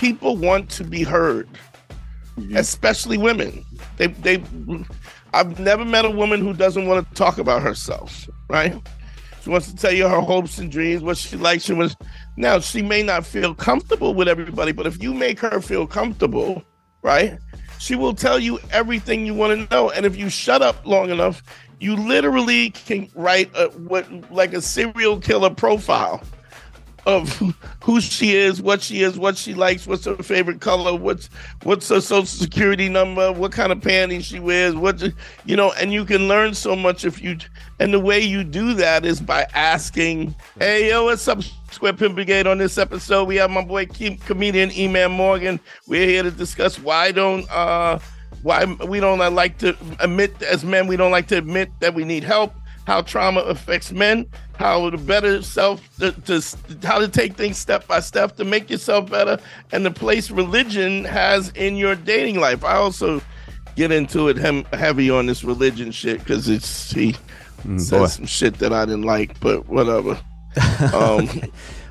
People want to be heard, Mm-hmm. especially women. They they I've never met a woman who doesn't want to talk about herself, right? She wants to tell you her hopes and dreams, what she likes. She was now she may not feel comfortable with everybody, but if you make her feel comfortable, right? She will tell you everything you want to know. And if you shut up long enough, you literally can write a, what like a serial killer profile of who she is, what she is, what she likes, what's her favorite color, what's what's her social security number, what kind of panties she wears, what you know, and you can learn so much if you and the way you do that is by asking, "Hey, yo, what's up, Square Pimp Brigade?" On this episode, we have my boy comedian Eman Morgan. We're here to discuss why don't uh why we don't like to admit as men we don't like to admit that we need help how trauma affects men, how to better self, to, to how to take things step by step to make yourself better, and the place religion has in your dating life. I also get into it hem- heavy on this religion shit because it's he says boy. some shit that I didn't like, but whatever. Um,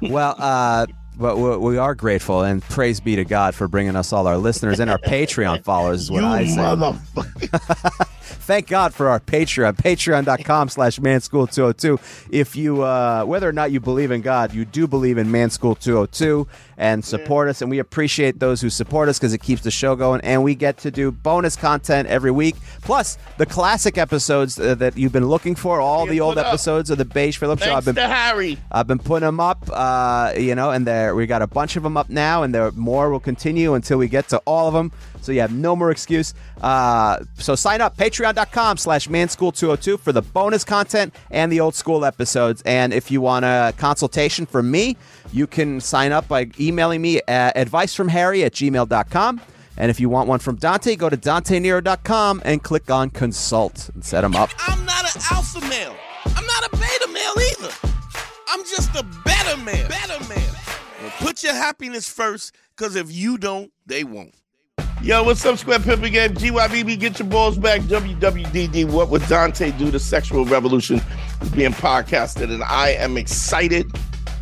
well, uh, but we we are grateful and praise be to God for bringing us all our listeners and our Patreon followers is what you I say. motherfucker. Thank God for our Patreon, patreon.com slash manschool202. If you, uh, whether or not you believe in God, you do believe in Manschool202 and support us. And we appreciate those who support us because it keeps the show going. And we get to do bonus content every week, plus the classic episodes uh, that you've been looking for, all Yeah, the old up. episodes of the Beige Phillips Show. I've been to Harry. I've been putting them up, uh, you know, and there we got a bunch of them up now, and there more will continue until we get to all of them. So you have no more excuse. Uh, so sign up patreon.com slash manschool202 for the bonus content and the old school episodes. And if you want a consultation from me, you can sign up by emailing me at advicefromharry at gmail.com. And if you want one from Dante, go to dantenero.com and click on consult and set them up. I'm not an alpha male. I'm not a beta male either. I'm just a better man. Better man. Well, put your happiness first, because if you don't, they won't. Yo, what's up, Square Pimp Game? GYBB, get your balls back. WWDD, what would Dante do? The sexual revolution is being podcasted, and I am excited.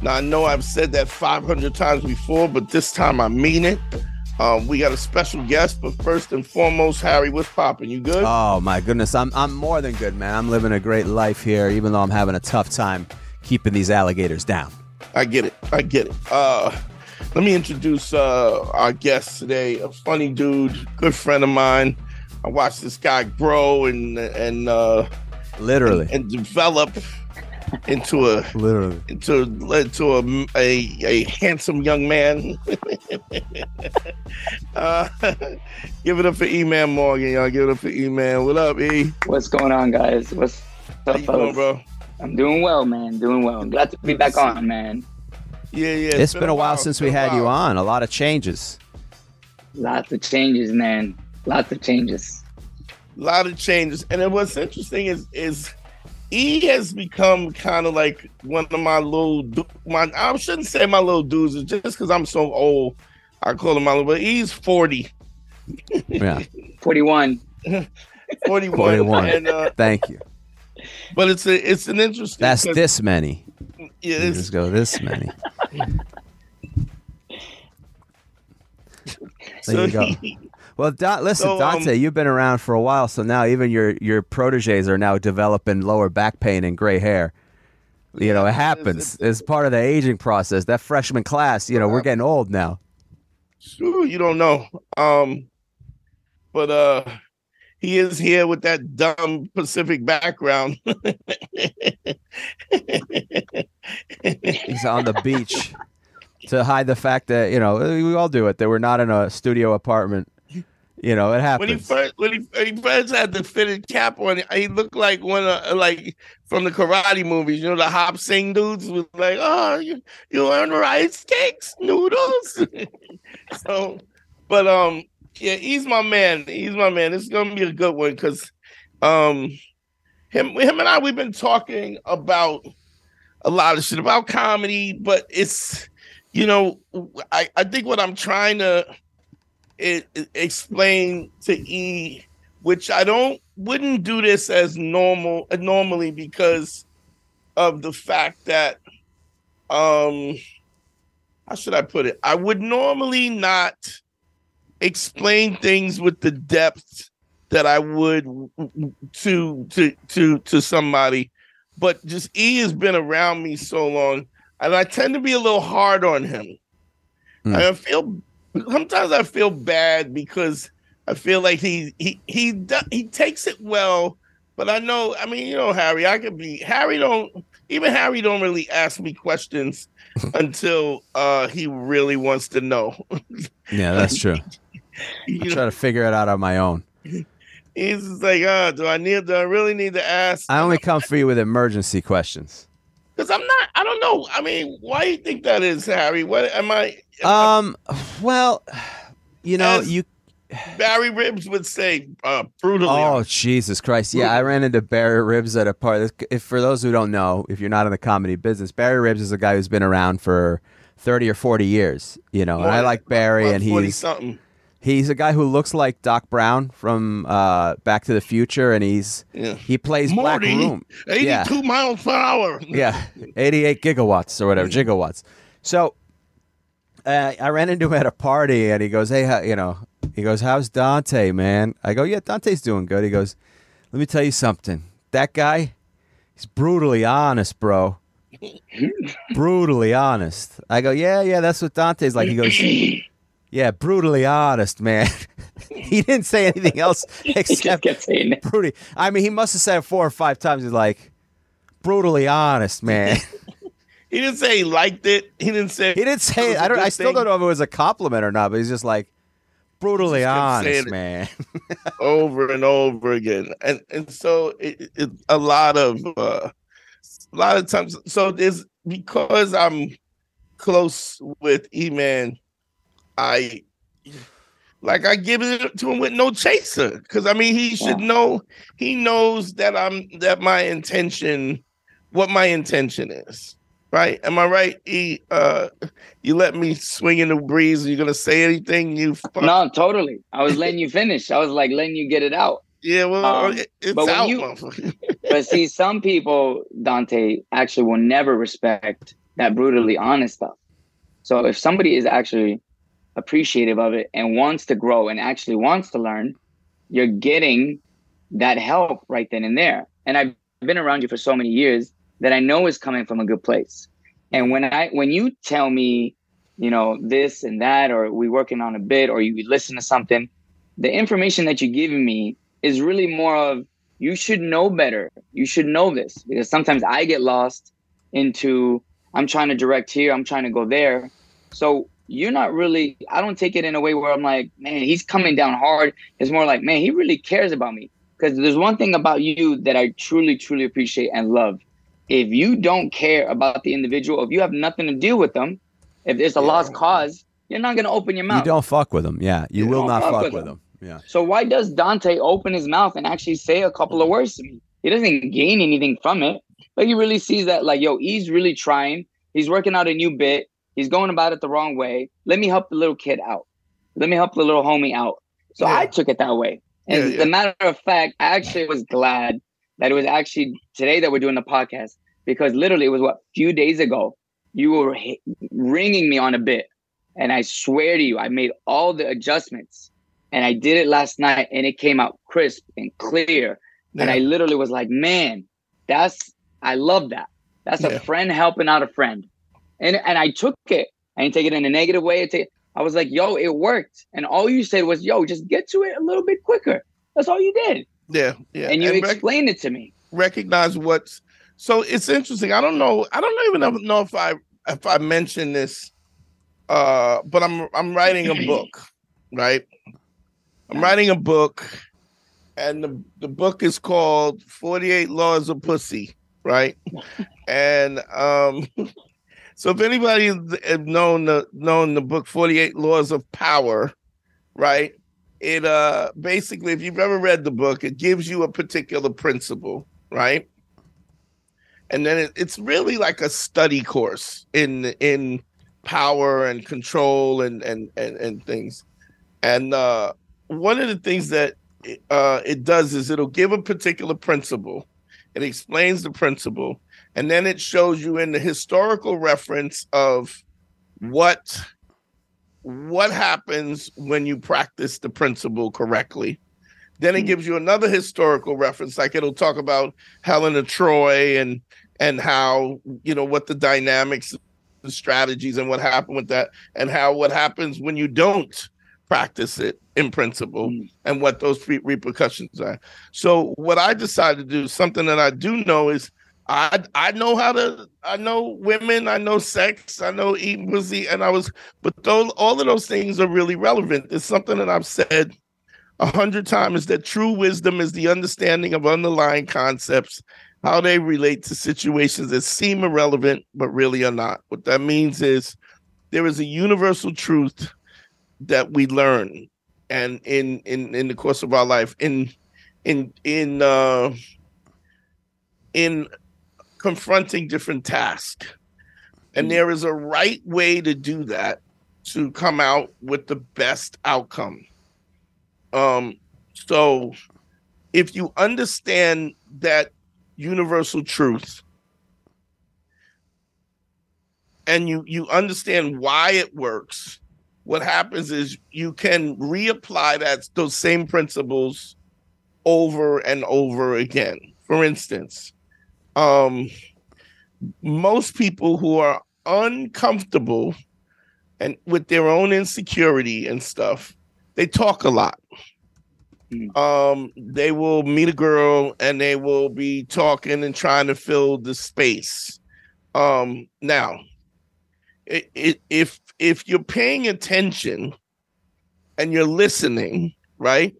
Now, I know I've said that 500 times before, but this time I mean it. Um, we got a special guest, but first and foremost, Harry, what's popping? You good? Oh my goodness, I'm I'm more than good, man. I'm living a great life here, even though I'm having a tough time keeping these alligators down. I get it. I get it. Uh, let me introduce uh, our guest today. A funny dude, good friend of mine. I watched this guy grow and and uh, Literally, and develop into a literally. into into a a, a handsome young man. uh, give it up for E Man Morgan, y'all. Give it up for E Man. What up, E? What's going on, guys? What's How up, you doing, bro? I'm doing well, man. Doing well. Glad to be back on, man. Yeah, yeah. it's been, a while since we been a had you on. A lot of changes. Lots of changes, man. Lots of changes. a lot of changes. And then what's interesting is is E has become kind of like one of my little du- my I shouldn't say my little dudes it's just because I'm so old. I call him my little but he's 40. Yeah, 41. 41. 41. And, uh, thank you. but it's a it's an interesting That's this many. Yeah, You it's, just go this many. There you go. he- Well, Don, listen, So, um, Dante, you've been around for a while, so now even your your proteges are now developing lower back pain and gray hair. You know, it happens. It's part of the aging process. That freshman class, you know, we're getting old now. Sure, you don't know. Um, but uh, he is here with that dumb Pacific background. He's on the beach to hide the fact that you know we all do it. That we're not in a studio apartment. You know, it happens. when he first when he, when he first had the fitted cap on, he looked like one of like from the karate movies. You know, the hop sing dudes was like, "Oh, you you want rice cakes, noodles." so but um, yeah, he's my man. He's my man. This is gonna be a good one because um, him, him and I, we've been talking about a lot of shit about comedy, but it's you know, I I think what I'm trying to it, it explain to E, which I don't wouldn't do this as normal normally because of the fact that um how should I put it? I would normally not explain things with the depth that I would to to to to somebody, but just E has been around me so long, and I tend to be a little hard on him. Hmm. I feel sometimes I feel bad because I feel like he he he do- he takes it well, but I know I mean you know Harry I could be Harry don't even Harry don't really ask me questions until uh he really wants to know. Yeah, that's true. You I try to figure it out on my own. he's just like, oh, do I need do I really need to ask? I only come for you with emergency questions. Because I'm not I don't know. I mean, why do you think that is, Harry? What am I, am I- Um, well, you know, you. Barry Ribs would say uh brutally Oh. Jesus Christ! Yeah, I ran into Barry Ribs at a party. If for those who don't know, if you're not in the comedy business, Barry Ribs is a guy who's been around for thirty or forty years. You know, and I like Barry, and he's something. He's a guy who looks like Doc Brown from uh, Back to the Future, and he's Yeah. he plays Black Room. 82 Yeah. miles per hour. yeah, 88 gigawatts or whatever, gigawatts. So uh, I ran into him at a party and he goes, Hey, how, you know, he goes, How's Dante, man? I go, Yeah, Dante's doing good. He goes, Let me tell you something. That guy, he's brutally honest, bro. brutally honest. I go, Yeah, yeah, that's what Dante's like. He goes, Yeah, brutally honest, man. he didn't say anything else except kept saying it. brutally. I mean, he must have said it four or five times. He's like, brutally honest, man. He didn't say he liked it. He didn't say He didn't say. It I don't. I still thing. don't know if it was a compliment or not. But he's just like brutally just honest, man. over and over again, and and so it, it, a lot of uh, a lot of times. So there's because I'm close with E Man, I like I give it to him with no chaser because I mean he should know he knows that I'm that my intention, what my intention is. Right? Am I right? E, uh, you let me swing in the breeze. Are you gonna say anything? You fuck? No, totally. I was letting you finish. I was like letting you get it out. Yeah, well, Um, it's but out. you- But see, some people, Dante, actually will never respect that brutally honest stuff. So if somebody is actually appreciative of it and wants to grow and actually wants to learn, you're getting that help right then and there. And I've been around you for so many years that I know is coming from a good place. And when I when you tell me, you know, this and that, or we working on a bit, or you listen to something, the information that you're giving me is really more of you should know better. You should know this because sometimes I get lost into I'm trying to direct here, I'm trying to go there. So you're not really I don't take it in a way where I'm like, man, he's coming down hard. It's more like, man, he really cares about me. Because there's one thing about you that I truly, truly appreciate and love. If you don't care about the individual, if you have nothing to do with them, if there's a lost cause, you're not gonna open your mouth. You don't fuck with them. Yeah, you You will don't fuck fuck with with him. him. Yeah. So why does Dante open his mouth and actually say a couple of words to me? He doesn't gain anything from it, but he really sees that like, yo, he's really trying. He's working out a new bit. He's going about it the wrong way. Let me help the little kid out. Let me help the little homie out. So Yeah. I took it that way. And Yeah, as yeah. a matter of fact, I actually was glad that it was actually today that we're doing the podcast because literally it was what few days ago you were hi- ringing me on a bit, and I swear to you, I made all the adjustments, and I did it last night, and it came out crisp and clear, and I literally was like, man, that's I love that. That's a friend helping out a friend, and and I took it. I didn't take it in a negative way. I take- I was like, yo, it worked, and all you said was, yo, just get to it a little bit quicker. That's all you did, yeah, yeah. and you rec- explained it to me. recognize what's so it's interesting. I don't know. I don't even know- know if I if I mentioned this, uh, but I'm I'm writing a book, right? I'm writing a book, and the the book is called Forty Eight Laws of Pussy, right? and um, so if anybody has known the known the book Forty Eight Laws of Power, right? It uh basically, if you've ever read the book, it gives you a particular principle, right? And then it, it's really like a study course in in power and control and and and, and things. And uh, one of the things that uh, it does is it'll give a particular principle. It explains the principle, and then it shows you in the historical reference of what what happens when you practice the principle correctly. Then it gives you another historical reference, like it'll talk about Helen of Troy and and how you know what the dynamics, the strategies, and what happened with that, and how what happens when you don't practice it in principle mm. and what those repercussions are. So what I decided to do, something that I do know is I I know how to I know women, I know sex, I know eating pussy, and I was but those all of those things are really relevant. It's something that I've said a hundred times that true wisdom is the understanding of underlying concepts, how they relate to situations that seem irrelevant but really are not. What that means is there is a universal truth that we learn and in in in the course of our life in in in uh in confronting different tasks and hmm. there is a right way to do that to come out with the best outcome um so if you understand that universal truth and you you understand why it works what happens is you can reapply that those same principles over and over again. For instance, um, most people who are uncomfortable and with their own insecurity and stuff, they talk a lot. Hmm. Um, they will meet a girl and they will be talking and trying to fill the space. Um, now, it, it, if if you're paying attention and you're listening, right?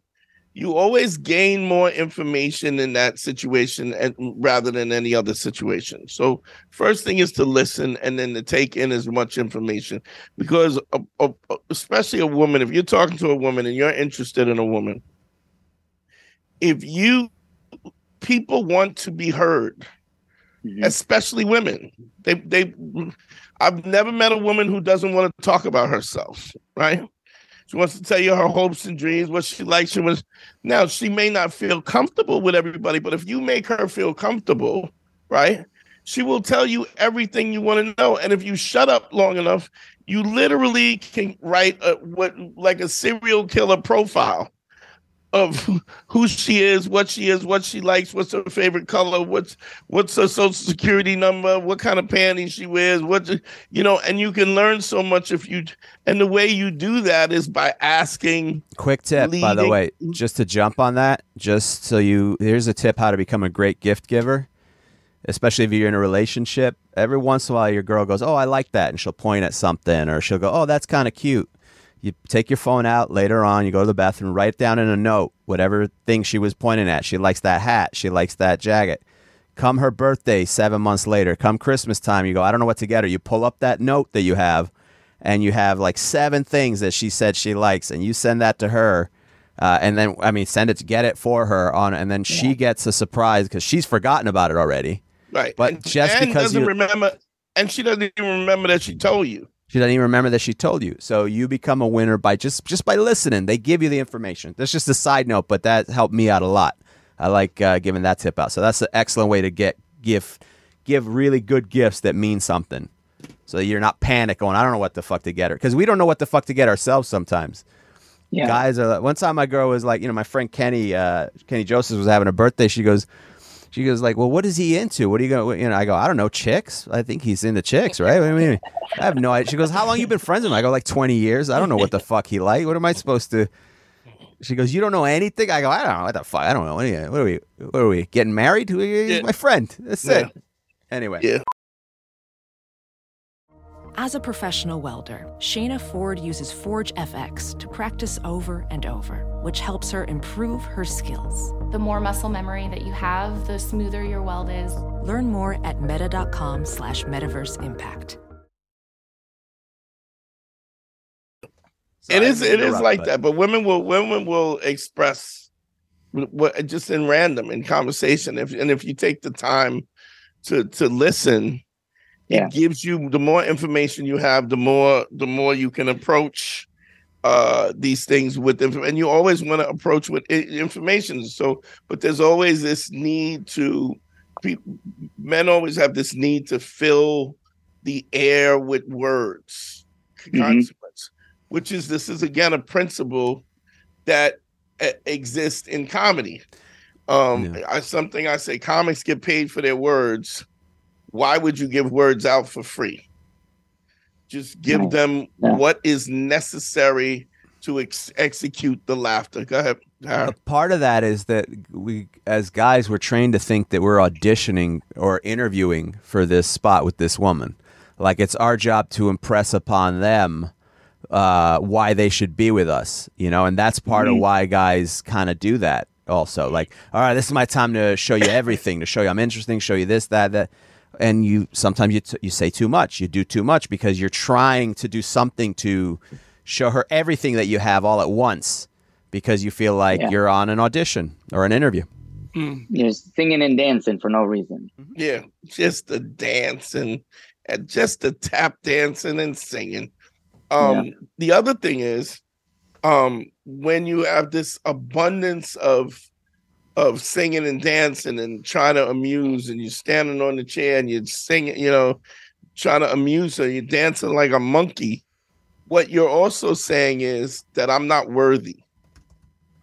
You always gain more information in that situation and rather than any other situation. So first thing is to listen and then to take in as much information because a, a, especially a woman, if you're talking to a woman and you're interested in a woman, if you people want to be heard, mm-hmm. especially women, they they I've never met a woman who doesn't want to talk about herself, right? She wants to tell you her hopes and dreams, what she likes. She was now she may not feel comfortable with everybody, but if you make her feel comfortable, right? She will tell you everything you want to know. And if you shut up long enough, you literally can write a, what like a serial killer profile of who she is, what she is, what she likes, what's her favorite color, what's what's her social security number, what kind of panties she wears, what you know, and you can learn so much if you and the way you do that is by asking. Quick tip, leading. by the way, just to jump on that, just so you here's a tip how to become a great gift giver. Especially if you're in a relationship, every once in a while your girl goes, "Oh, I like that," and she'll point at something, or she'll go, "Oh, that's kind of cute." You take your phone out later on, you go to the bathroom, write down in a note whatever thing she was pointing at. She likes that hat, she likes that jacket. Come her birthday, seven months later, come Christmas time, you go, I don't know what to get her. You pull up that note that you have, and you have like seven things that she said she likes, and you send that to her. Uh, and then, I mean, send it to get it for her on, and then she gets a surprise because she's forgotten about it already. Right. But and, just and because doesn't you remember, and she doesn't even remember that she told you. She doesn't even remember that she told you. So you become a winner by just just by listening. They give you the information. That's just a side note, but that helped me out a lot. I like uh, giving that tip out. So that's an excellent way to get give give really good gifts that mean something. So you're not panic going, I don't know what the fuck to get her because we don't know what the fuck to get ourselves sometimes. Yeah. Guys are. like, One time, my girl was like, you know, my friend Kenny uh, Kenny Joseph was having a birthday. She goes, she goes like, "Well, what is he into? What are you going?" To, you know, I go, "I don't know, chicks. I think he's into chicks, right?" I mean, I have no idea. She goes, "How long you been friends with him?" I go, "Like twenty years. I don't know what the fuck he like. What am I supposed to?" She goes, "You don't know anything." I go, "I don't know what the fuck. I don't know. What are, you, what are we? What are we getting married? Who? Yeah. My friend. That's yeah. it." Anyway. Yeah. As a professional welder, Shayna Ford uses Forge FX to practice over and over, which helps her improve her skills. The more muscle memory that you have, the smoother your weld is. Learn more at meta.com slash metaverse impact. it is it is like that, but women will women will express what just in random in conversation. If and if you take the time to to listen, Yeah. it gives you the more information you have, the more the more you can approach uh these things with them, and you always want to approach with information so but there's always this need to pe- men always have this need to fill the air with words Mhm. consequence which is this is again a principle that uh, exists in comedy um Yeah. I, something i say comics get paid for their words why would you give words out for free just give Right. them Yeah. what is necessary to ex- execute the laughter go ahead A Harold. part of that is that we, as guys, we're trained to think that we're auditioning or interviewing for this spot with this woman. Like it's our job to impress upon them uh, why they should be with us, you know, and that's part of why guys kind of do that. Also, like, all right, this is my time to show you everything, to show you I'm interesting, show you this, that, that, and you sometimes you t- you say too much, you do too much because you're trying to do something to show her everything that you have all at once because you feel like Yeah. you're on an audition or an interview. You're singing and dancing for no reason. yeah just the dancing and just the tap dancing and singing um the other thing is um when you have this abundance of of singing and dancing and trying to amuse and you're standing on the chair and you're singing you know trying to amuse her you're dancing like a monkey. What you're also saying is that i'm not worthy.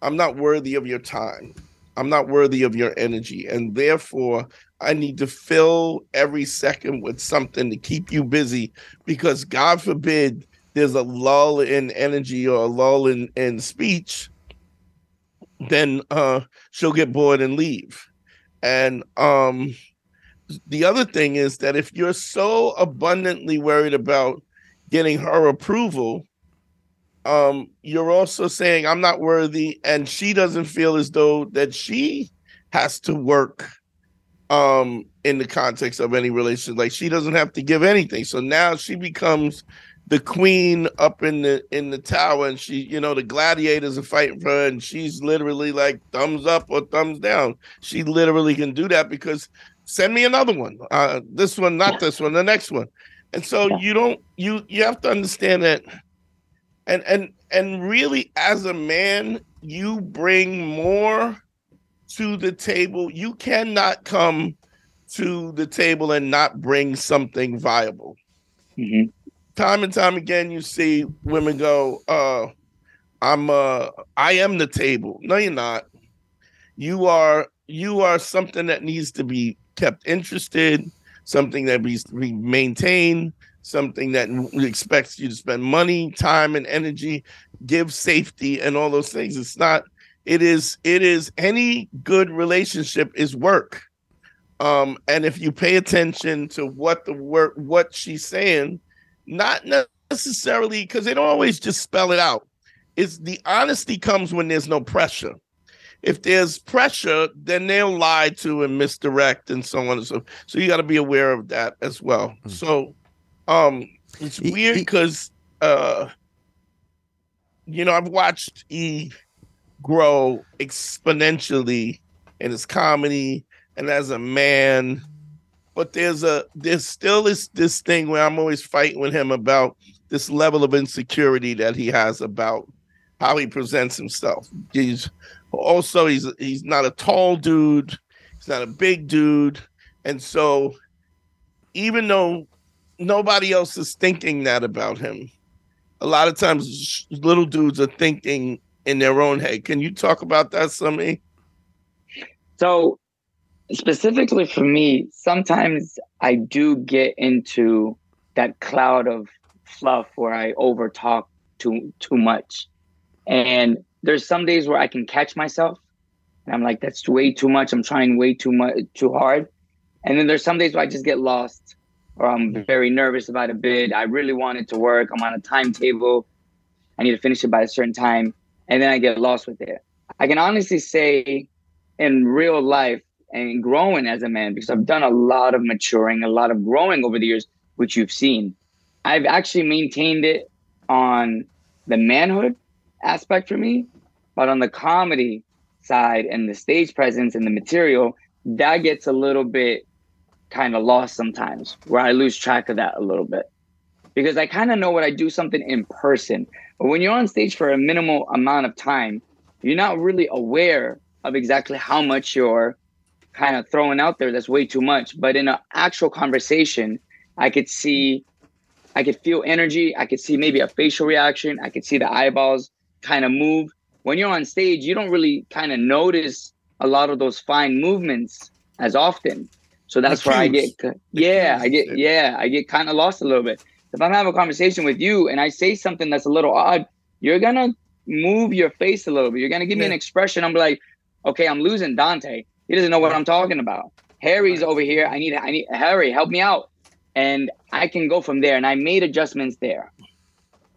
I'm not worthy of your time. I'm not worthy of your energy. And therefore i need to fill every second with something to keep you busy because god forbid there's a lull in energy or a lull in, in speech then uh she'll get bored and leave. And um the other thing is that if you're so abundantly worried about getting her approval um you're also saying i'm not worthy and she doesn't feel as though that she has to work um in the context of any relationship like she doesn't have to give anything. So now she becomes the queen up in the in the tower and she you know the gladiators are fighting for her and she's literally like thumbs up or thumbs down. She literally can do that because send me another one uh this one not this one the next one. And so you don't you you have to understand that and and and really as a man you bring more to the table. You cannot come to the table and not bring something viable. Hmm time and time again you see women go uh i'm uh i am the table. No you're not. You are you are something that needs to be kept interested something that needs to be maintained something that expects you to spend money time and energy give safety and all those things. It's not it is it is any good relationship is work. Um and if you pay attention to what the work what she's saying not necessarily because they don't always just spell it out. It's the honesty comes when there's no pressure. If there's pressure, then they'll lie to and misdirect and so on and so. So you got to be aware of that as well. So, um, it's E- weird because, uh, you know, I've watched E grow exponentially in his comedy and as a man but there's a there's still this this thing where I'm always fighting with him about this level of insecurity that he has about how he presents himself. He's also he's he's not a tall dude, he's not a big dude, and so even though nobody else is thinking that about him, a lot of times little dudes are thinking in their own head. Can you talk about that, Sami? So, specifically for me, sometimes I do get into that cloud of fluff where I overtalk too too much, and there's some days where I can catch myself, and I'm like, "That's way too much. I'm trying way too much, too hard," and then there's some days where I just get lost, or I'm mm-hmm. very nervous about a bid. I really want it to work. I'm on a timetable. I need to finish it by a certain time, and then I get lost with it. I can honestly say in real life and growing as a man because I've done a lot of maturing, a lot of growing over the years, which you've seen. I've actually maintained it on the manhood aspect for me, but on the comedy side and the stage presence and the material, that gets a little bit kind of lost sometimes, where I lose track of that a little bit. Because I kind of know what I do something in person. But when you're on stage for a minimal amount of time, you're not really aware of exactly how much you're kind of throwing out there that's way too much. But in an actual conversation, I could see, I could feel energy. I could see maybe a facial reaction. I could see the eyeballs kind of move. When you're on stage, you don't really kind of notice a lot of those fine movements as often. So that's where I get, yeah, I get, yeah, I get kind of lost a little bit. If I'm having a conversation with you and I say something that's a little odd, you're gonna move your face a little bit. You're gonna give yeah. me an expression. I'm like, okay, I'm losing Dante. He doesn't know what I'm talking about. Harry's over here. I need, I need Harry, help me out. And I can go from there. And I made adjustments there.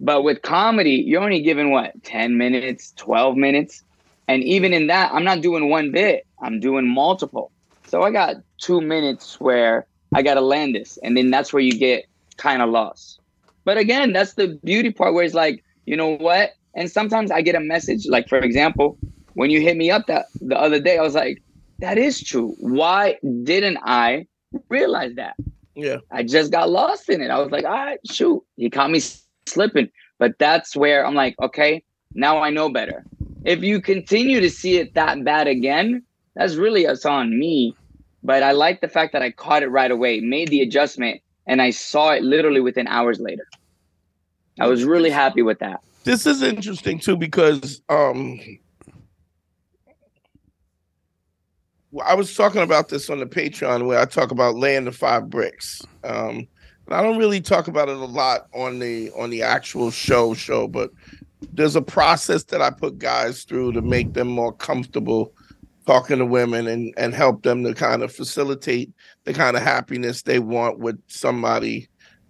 But with comedy, you're only given what, 10 minutes, 12 minutes. And even in that, I'm not doing one bit, I'm doing multiple. So I got two minutes where I got to land this. And then that's where you get kind of lost. But again, that's the beauty part where it's like, you know what? And sometimes I get a message, like, for example, when you hit me up that the other day, I was like, that is true. Why didn't I realize that? Yeah. I just got lost in it. I was like, all right, shoot. He caught me slipping. But that's where I'm like, okay, now I know better. If you continue to see it that bad again, that's really it's on me. But I like the fact that I caught it right away, made the adjustment, and I saw it literally within hours later. I was really happy with that. This is interesting too because um I was talking about this on the Patreon where I talk about laying the five bricks. Um, and I don't really talk about it a lot on the on the actual show show, but there's a process that I put guys through to make them more comfortable talking to women and and help them to kind of facilitate the kind of happiness they want with somebody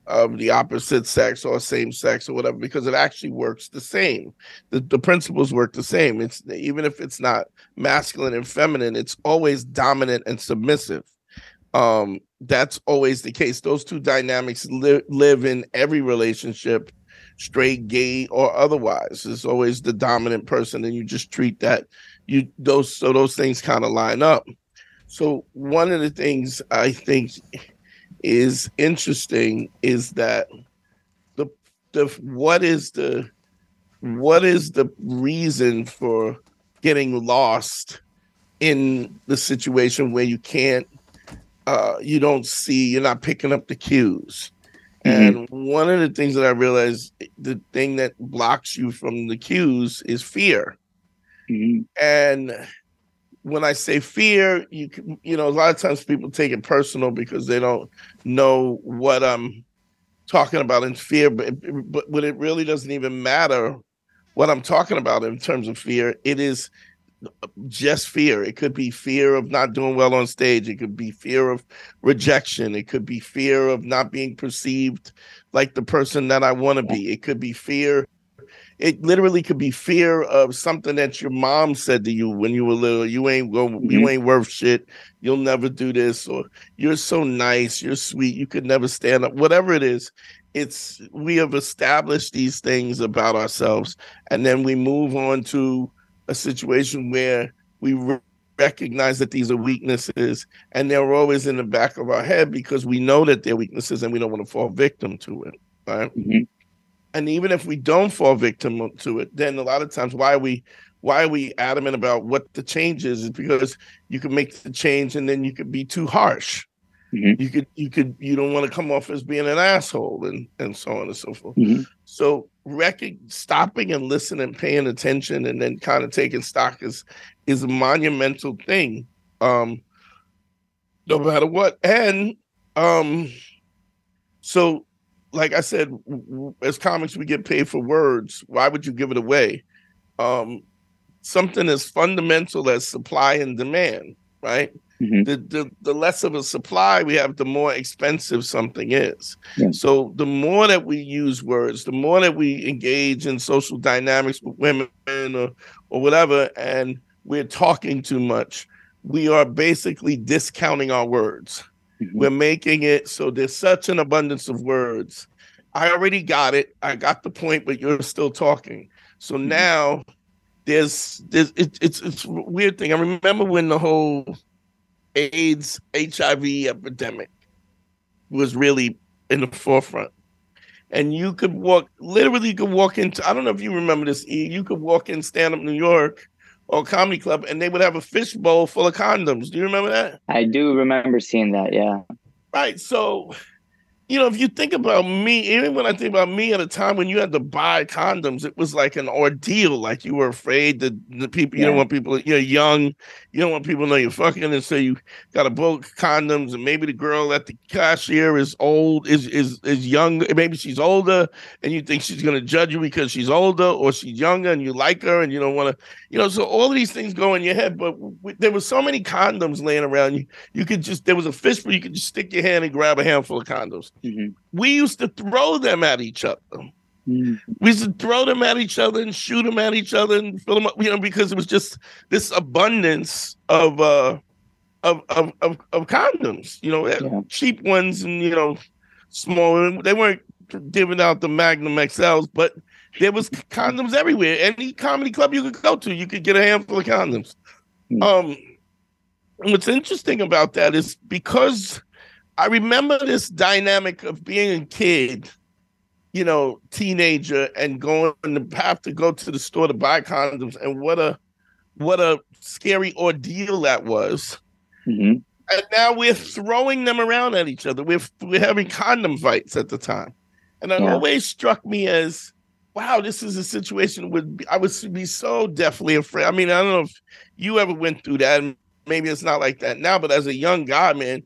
of the opposite sex or same sex or whatever because it actually works the same. The, the principles work the same. It's even if it's not masculine and feminine it's always dominant and submissive. Um that's always the case. Those two dynamics li- live in every relationship straight gay or otherwise. It's always the dominant person and you just treat that you those so those things kind of line up. So one of the things i think is interesting is that the the what is the what is the reason for getting lost in the situation where you can't uh you don't see you're not picking up the cues mm-hmm. and one of the things that i realized the thing that blocks you from the cues is fear mm-hmm. and when I say fear, you you know, a lot of times people take it personal because they don't know what I'm talking about in fear. But but when it really doesn't even matter what I'm talking about in terms of fear, it is uh, just fear. It could be fear of not doing well on stage. It could be fear of rejection. It could be fear of not being perceived like the person that I want to be. It could be fear it literally could be fear of something that your mom said to you when you were little. You ain't go, mm-hmm. you ain't worth shit. You'll never do this, or you're so nice, you're sweet, you could never stand up. Whatever it is, it's we have established these things about ourselves, and then we move on to a situation where we re- recognize that these are weaknesses, and they're always in the back of our head because we know that they're weaknesses, and we don't want to fall victim to it. Right. Mm-hmm and even if we don't fall victim to it, then a lot of times why we why are we adamant about what the change is is because you can make the change and then you could be too harsh. Mm-hmm. You could you could you don't want to come off as being an asshole and and so on and so forth. Mm-hmm. So rec- stopping and listening, paying attention, and then kind of taking stock is is a monumental thing. Um, no matter what, and um, so like I said, as comics, we get paid for words. Why would you give it away? Um, something as fundamental as supply and demand, right? Mm-hmm. The, the the less of a supply we have, the more expensive something is. Yeah. So the more that we use words, the more that we engage in social dynamics with women or or whatever, and we're talking too much, we are basically discounting our words. Mm-hmm. We're making it so there's such an abundance of words. I already got it. I got the point, but you're still talking. So now there's there's it, it's it's weird thing. I remember when the whole AIDS HIV epidemic was really in the forefront. And you could walk literally you could walk into I don't know if you remember this, you could walk in stand up New York or comedy club and they would have a fishbowl full of condoms. Do you remember that? I do remember seeing that, yeah. Right. So you know, if you think about me, even when I think about me at a time when you had to buy condoms, it was like an ordeal. Like you were afraid that the people, you Yeah. don't want people, you're young, you don't want people to know you're fucking, and so you got to book condoms, and maybe the girl at the cashier is old, is is is young, maybe she's older, and you think she's gonna judge you because she's older, or she's younger, and you like her, and you don't want to, you know. So all of these things go in your head, but w- there was so many condoms laying around. You you could just there was a fish, but you could just stick your hand and grab a handful of condoms Mhm. we used to throw them at each other. Mm. We used to throw them at each other and shoot them at each other and fill them up, you know, because it was just this abundance of uh of of of, of condoms, you know, Yeah. cheap ones and you know, small. They weren't giving out the Magnum XLs, but there was condoms everywhere. Any comedy club you could go to, you could get a handful of condoms. Hmm. Um, what's interesting about that is because I remember this dynamic of being a kid, you know, teenager, and going to have to go to the store to buy condoms, and what a what a scary ordeal that was. Mhm. And now we're throwing them around at each other. We're we're having condom fights at the time, and it Yeah. always struck me as, wow, this is a situation would I would be so definitely afraid. I mean, I don't know if you ever went through that. Maybe it's not like that now, but as a young guy, man,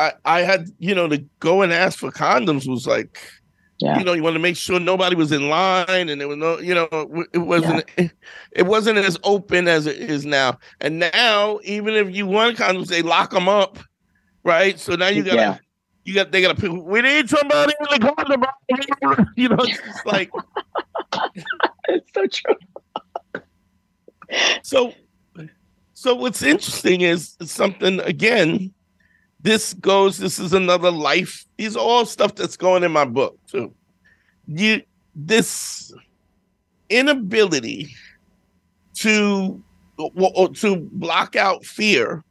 I I had you know to go and ask for condoms was like Yeah. you know you want to make sure nobody was in line and there was no you know it wasn't it wasn't as open as it is now and now even if you want condoms they lock them up right so now you gotta Yeah. you got they gotta pick, we need somebody in the condom box." you know it's just like It's so true. so so what's interesting is something again this goes this is another life. These are all stuff that's going in my book too. You this inability to to block out fear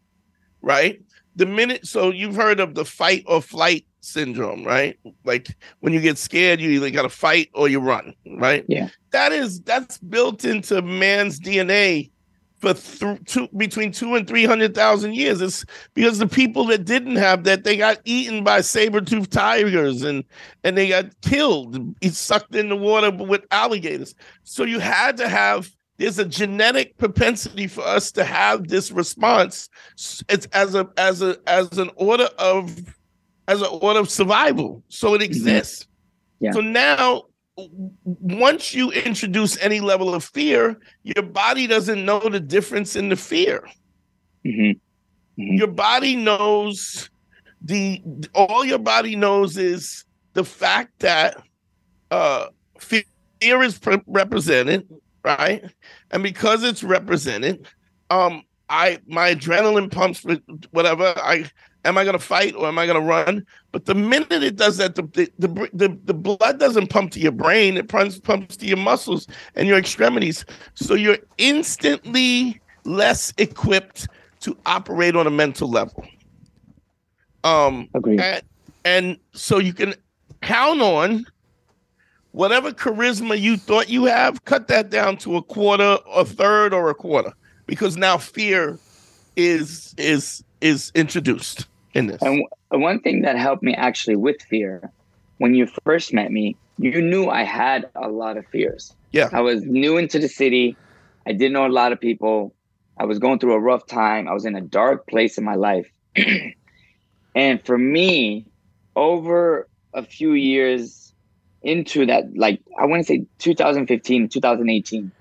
right? The minute so you've heard of the fight or flight syndrome right? Like when you get scared you either got to fight or you run right? Yeah. that is that's built into man's dna for th- two, between two and three hundred thousand years. It's because the people that didn't have that they got eaten by saber-toothed tigers and and they got killed. It's sucked in the water with alligators. So you had to have. There's a genetic propensity for us to have this response. It's as a as a as an order of as an order of survival. So it mm-hmm. exists. Yeah. So now once you introduce any level of fear, your body doesn't know the difference in the fear. hmm Your body knows the all your body knows is the fact that uh fe- fear is pre- represented, right? And because it's represented, um I my adrenaline pumps with whatever I am I gonna fight or am I gonna run? But the minute it does that, the the the, the, the blood doesn't pump to your brain; it pumps pumps to your muscles and your extremities. So you're instantly less equipped to operate on a mental level. Um, Agreed. and, and so you can count on whatever charisma you thought you have, cut that down to a quarter, a third, or a quarter, because now fear is is is introduced in this. And w- one thing that helped me actually with fear, when you first met me, you knew I had a lot of fears. Yeah. I was new into the city. I didn't know a lot of people. I was going through a rough time. I was in a dark place in my life. and for me, over a few years into that, like I want to say 2015, 2018,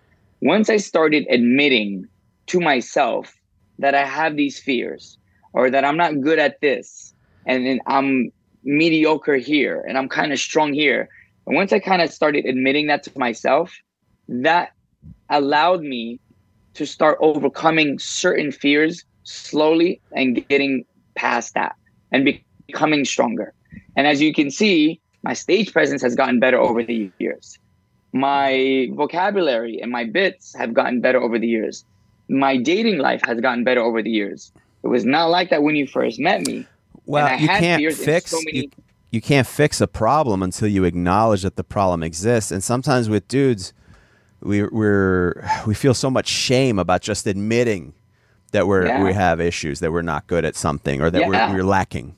once I started admitting to myself that I have these fears or that I'm not good at this and then I'm mediocre here and I'm kind of strong here. And once I kind of started admitting that to myself, that allowed me to start overcoming certain fears slowly and getting past that and becoming stronger. And as you can see, My stage presence has gotten better over the years. My vocabulary and my bits have gotten better over the years. My dating life has gotten better over the years. It was not like that when you first met me. Well, you can't fix so many- you, you can't fix a problem until you acknowledge that the problem exists. And sometimes with dudes, we we're we feel so much shame about just admitting that we're yeah. we have issues, that we're not good at something, or that yeah. we're, we're lacking.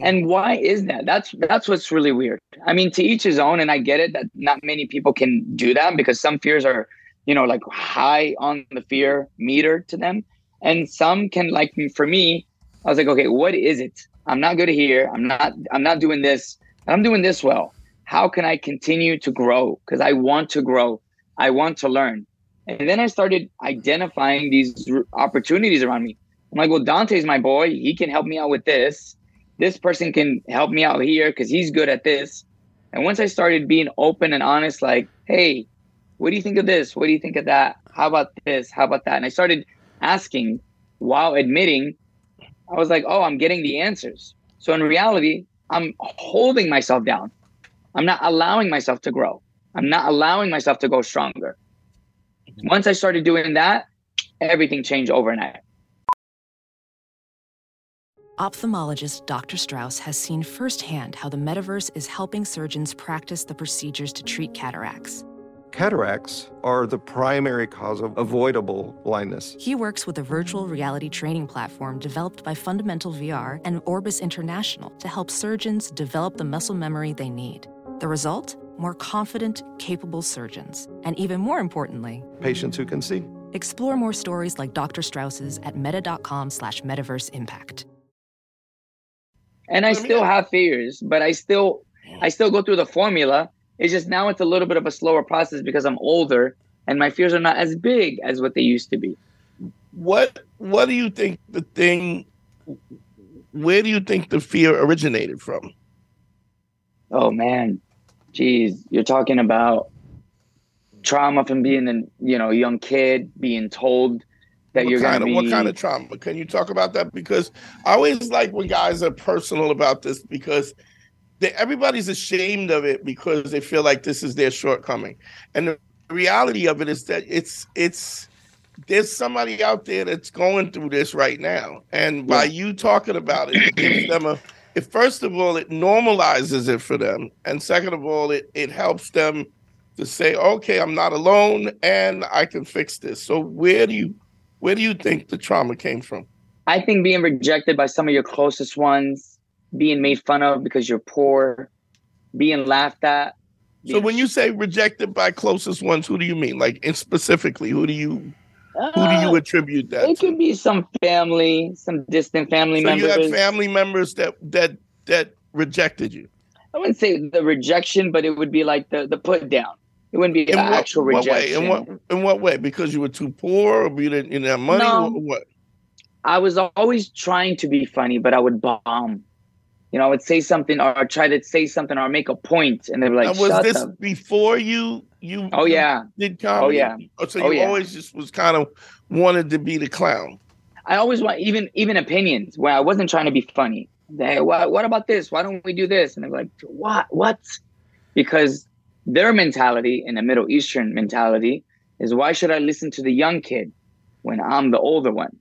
And why is that? That's that's what's really weird. I mean, to each his own, and I get it that not many people can do that because some fears are, you know, like high on the fear meter to them, and some can like for me. I was like, okay, what is it? I'm not good here. I'm not. I'm not doing this. I'm doing this well. How can I continue to grow? Because I want to grow. I want to learn. And then I started identifying these opportunities around me. I'm like, well, Dante's my boy. He can help me out with this this person can help me out here because he's good at this. And once I started being open and honest, like, hey, what do you think of this? What do you think of that? How about this? How about that? And I started asking while admitting, I was like, oh, I'm getting the answers. So in reality, I'm holding myself down. I'm not allowing myself to grow. I'm not allowing myself to go stronger. Once I started doing that, everything changed overnight. Ophthalmologist Dr. Strauss has seen firsthand how the metaverse is helping surgeons practice the procedures to treat cataracts. Cataracts are the primary cause of avoidable blindness. He works with a virtual reality training platform developed by Fundamental VR and Orbis International to help surgeons develop the muscle memory they need. The result? More confident, capable surgeons. And even more importantly, patients who can see. Explore more stories like Dr. Strauss's at meta.com slash metaverse impact and I still have fears, but I still I still go through the formula. It's just now it's a little bit of a slower process because I'm older and my fears are not as big as what they used to be. What what do you think the thing where do you think the fear originated from? Oh man. Jeez, you're talking about trauma from being a you know young kid, being told that what you're kind of, be... what kind of trauma can you talk about that because i always like when guys are personal about this because they, everybody's ashamed of it because they feel like this is their shortcoming. And the reality of it is that it's it's there's somebody out there that's going through this right now. And by you talking about it it gives them a it first of all it normalizes it for them. And second of all it it helps them to say okay i'm not alone and i can fix this. So where do you where do you think the trauma came from? I think being rejected by some of your closest ones, being made fun of because you're poor, being laughed at. So when you say rejected by closest ones, who do you mean? Like, in specifically, who do you uh, who do you uh, attribute that? It to? could be some family, some distant family so members. You have family members that that that rejected you. I wouldn't say the rejection, but it would be like the the put down. It wouldn't be in an what, actual what rejection. Way? In what in what way? Because you were too poor, or you didn't, you didn't have money, no, or what? I was always trying to be funny, but I would bomb. You know, I would say something or try to say something or make a point, and they were like, now, "Was this up. before you you? Oh yeah, did oh, comedy? Oh yeah. Oh, so oh, you yeah. always just was kind of wanted to be the clown. I always want even even opinions where I wasn't trying to be funny. Hey, what what about this? Why don't we do this? And they're like, what what? Because their mentality in the Middle Eastern mentality is why should I listen to the young kid when I'm the older one?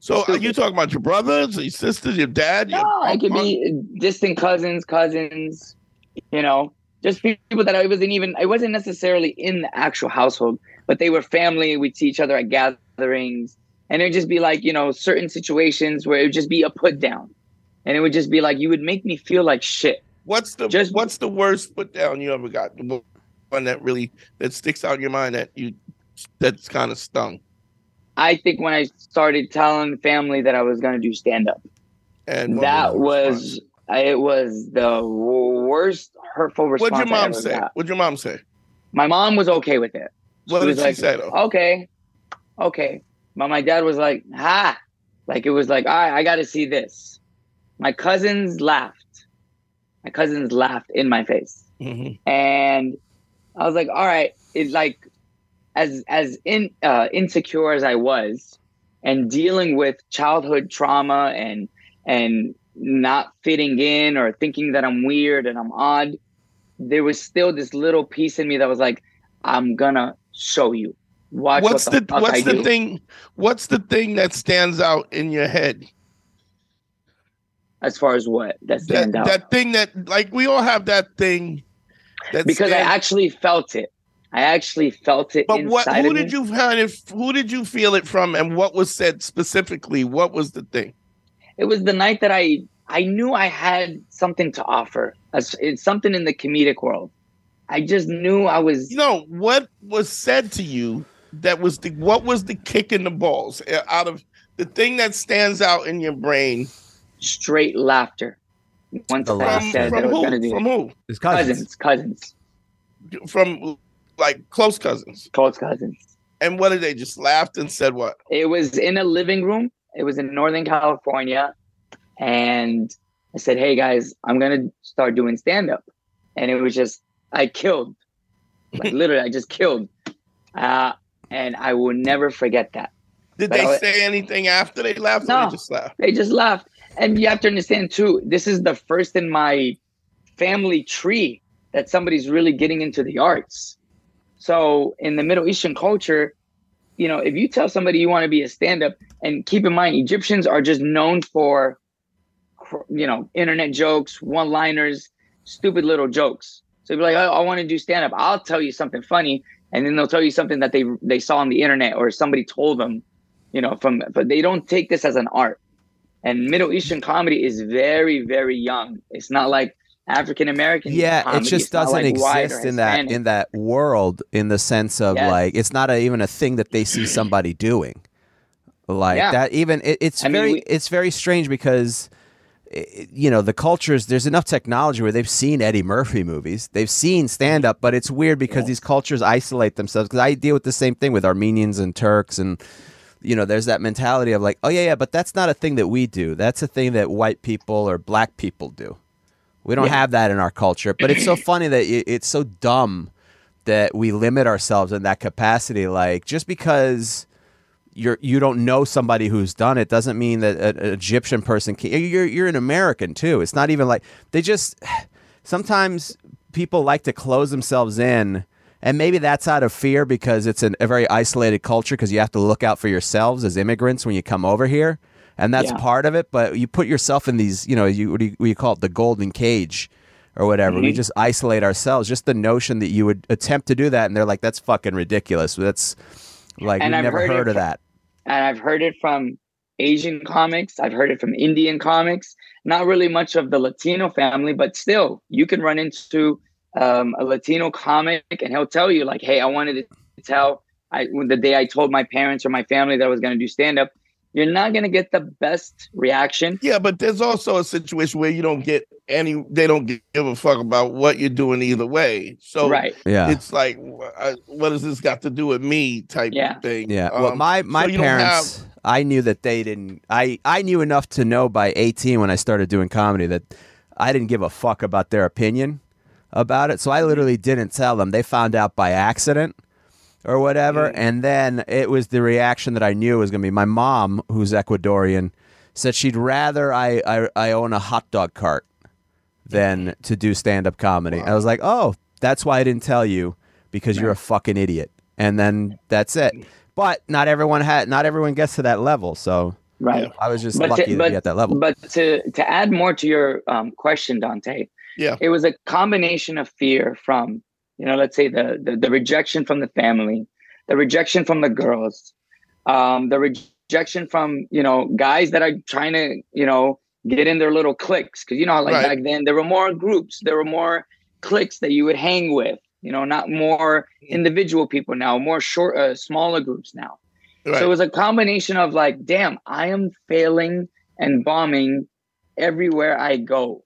So are you talking about your brothers, your sisters, your dad? Your no, it could be distant cousins, cousins, you know, just people that I wasn't even I wasn't necessarily in the actual household, but they were family. We'd see each other at gatherings. And it'd just be like, you know, certain situations where it would just be a put down. And it would just be like you would make me feel like shit. What's the Just, what's the worst put down you ever got? The one that really that sticks out in your mind that you that's kind of stung. I think when I started telling the family that I was going to do stand up, and that was it was the worst hurtful response. What'd your mom say? Got. What'd your mom say? My mom was okay with it. She what did she like, say though? Okay, okay. But my dad was like, "Ha!" Like it was like, "All right, I got to see this." My cousins laughed my cousins laughed in my face. Mm-hmm. And I was like, all right, it's like as as in uh, insecure as I was and dealing with childhood trauma and and not fitting in or thinking that I'm weird and I'm odd, there was still this little piece in me that was like, I'm gonna show you. Watch what's what the, the, what's I the do. thing? What's the thing that stands out in your head? as far as what that That stands out. that thing that like we all have that thing. That because I actually felt it. I actually felt it But what? Who did me. you find it? Who did you feel it from? And what was said specifically? What was the thing? it was the night that I I knew I had something to offer. As it's something in the comedic world. I just knew I was You know what was said to you? That was the what was the kick in the balls uh, out of the thing that stands out in your brain straight laughter. Once The I laughter. said that I from was who? gonna do From it. who? His cousins. cousins, cousins, From like close cousins. close cousins. And what did they just laughed and said what? It was in a living room. It was in Northern California, and I said, "Hey guys, I'm gonna start doing stand up," and it was just I killed, like literally, I just killed, uh, and I will never forget that. Did they I- say anything after they laughed or No. they just laughed? They just laughed, and you have to understand too. This is the first in my family tree that somebody's really getting into the arts. So in the Middle Eastern culture, you know, if you tell somebody you want to be a stand-up, and keep in mind, Egyptians are just known for, you know, internet jokes, one-liners, stupid little jokes. So you're like, oh, I want to do stand-up. I'll tell you something funny, and then they'll tell you something that they they saw on the internet or somebody told them, you know, from. But they don't take this as an art. And Middle Eastern comedy is very, very young. It's not like African American. Yeah, it just It's doesn't like exist in that in that world in the sense of Yes. like it's not a, even a thing that they see somebody doing. Like Yeah. that even it, it's I mean, very we- it's very strange because eh, you know the cultures there's enough technology where they've seen Eddie Murphy movies they've seen stand up but it's weird because these cultures isolate themselves because I deal with the same thing with Armenians and Turks and you know there's that mentality of like oh yeah yeah but that's not a thing that we do that's a thing that white people or black people do we don't Yeah. have that in our culture but it's so funny that it, it's so dumb that we limit ourselves in that capacity like just because you're you don't know somebody who's done it doesn't mean that an, an Egyptian person can you're you're an American too it's not even like they just sometimes people like to close themselves in and maybe that's out of fear because it's an, a very isolated culture because you have to look out for yourselves as immigrants when you come over here and that's Yeah. part of it but you put yourself in these you know you what do you, what do you call it the golden cage or whatever we Mhm. just isolate ourselves just the notion that you would attempt to do that and they're like that's fucking ridiculous that's like And we've I've never heard heard of from- that and I've heard it from Asian comics. I've heard it from Indian comics. Not really much of the Latino family, but still, you can run into um, a Latino comic, and he'll tell you like, "Hey, I wanted to tell I the day I told my parents or my family that I was going to do stand up." You're not going to get the best reaction. Yeah, but there's also a situation where you don't get any. They don't give a fuck about what you're doing either way. So right. yeah it's like, what does this got to do with me? Type Yeah. thing. Yeah. Well, Um, my my so you don't parents, I knew that they didn't. I I knew enough to know by 18 when I started doing comedy that I didn't give a fuck about their opinion about it. So I literally didn't tell them. They found out by accident or whatever, and then it was the reaction that I knew was going to be. My mom, who's Ecuadorian, said she'd rather I I, I own a hot dog cart than to do stand up comedy. I was like, oh, that's why I didn't tell you because you're a fucking idiot. And then that's it. But not everyone had not everyone gets to that level. So Right. I was just But lucky to, to, be at that level. but to to add more to your um, question, Dante, Yeah. it was a combination of fear from you know, let's say the the, the rejection from the family, the rejection from the girls, um, the rejection from you know guys that are trying to you know get in their little cliques because you know like Right. back then there were more groups, there were more cliques that you would hang with. You know, not more individual people now, more short, uh, smaller groups now. Right. So it was a combination of like, damn, I am failing and bombing everywhere I go.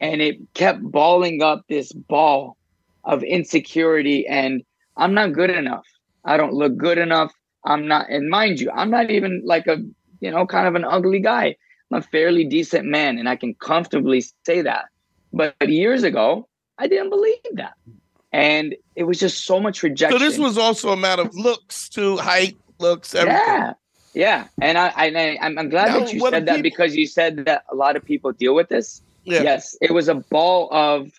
And it kept balling up this ball of insecurity and I'm not good enough. I don't look good enough. I'm not, and mind you, I'm not even like a, you know, kind of an ugly guy. I'm a fairly decent man and I can comfortably say that. But years ago, I didn't believe that. And it was just so much rejection. so this was also a matter of looks too, height, looks, everything. Yeah. Yeah, and I, I I'm, I'm glad Now, that you said that people- because you said that a lot of people deal with this. Yeah. Yes, it was a ball of,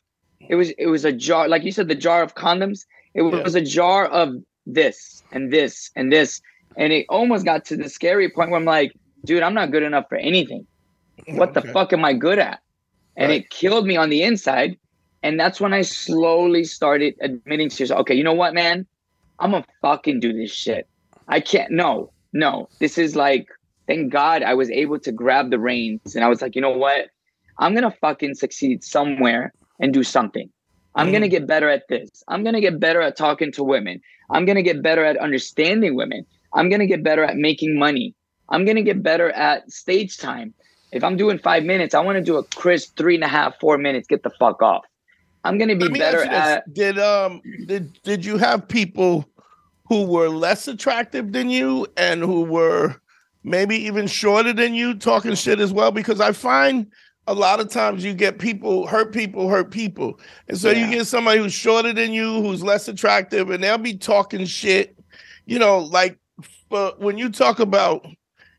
it was it was a jar like you said the jar of condoms. It Yeah. was a jar of this and this and this, and it almost got to the scary point where I'm like, dude, I'm not good enough for anything. What the fuck am I good at? And Right. it killed me on the inside, and that's when I slowly started admitting to yourself, okay, you know what, man, I'm gonna fucking do this shit. I can't. No, no. This is like, thank God I was able to grab the reins, and I was like, you know what? I'm gonna fucking succeed somewhere and do something. I'm gonna get better at this. I'm gonna get better at talking to women. I'm gonna get better at understanding women. I'm gonna get better at making money. I'm gonna get better at stage time. If I'm doing five minutes, I want to do a crisp three and a half, four minutes. Get the fuck off. I'm gonna be better ask you this. at. did um did did you have people who were less attractive than you and who were maybe even shorter than you talking shit as well? Because I find a lot of times you get people hurt people hurt people. And so you get somebody who's shorter than you, who's less attractive, and they'll be talking shit. You know, like but when you talk about,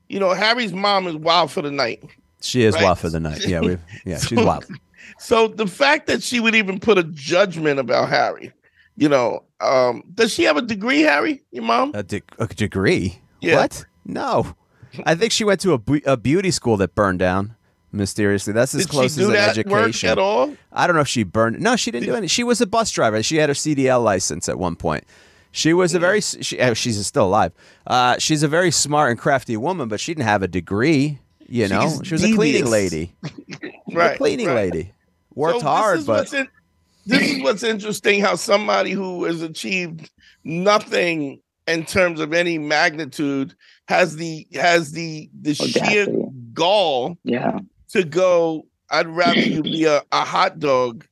you know, Harry's mom is wild for the night. She is Right. wild for the night. Yeah, we yeah, she's wild. So the fact that she would even put a judgment about Harry, you know, um, does she have a degree, Harry? Your mom? A, de- a degree? Yeah. What? No. I think she went to a, bu- a beauty school that burned down mysteriously. That's as Did close she do as an that work education. at all? I don't know if she burned. No, she didn't do any. She was a bus driver. She had her CDL license at one point. She was a very. She, uh, she's still alive. Uh, she's a very smart and crafty woman, but she didn't have a degree. You know, She's she was a cleaning lady. Right. a cleaning right. lady. Worked So hard, this is but what's in, this is what's interesting. How somebody who has achieved nothing in terms of any magnitude has the has the the sheer gall Yeah. To go. I'd rather you be a, a hot dog.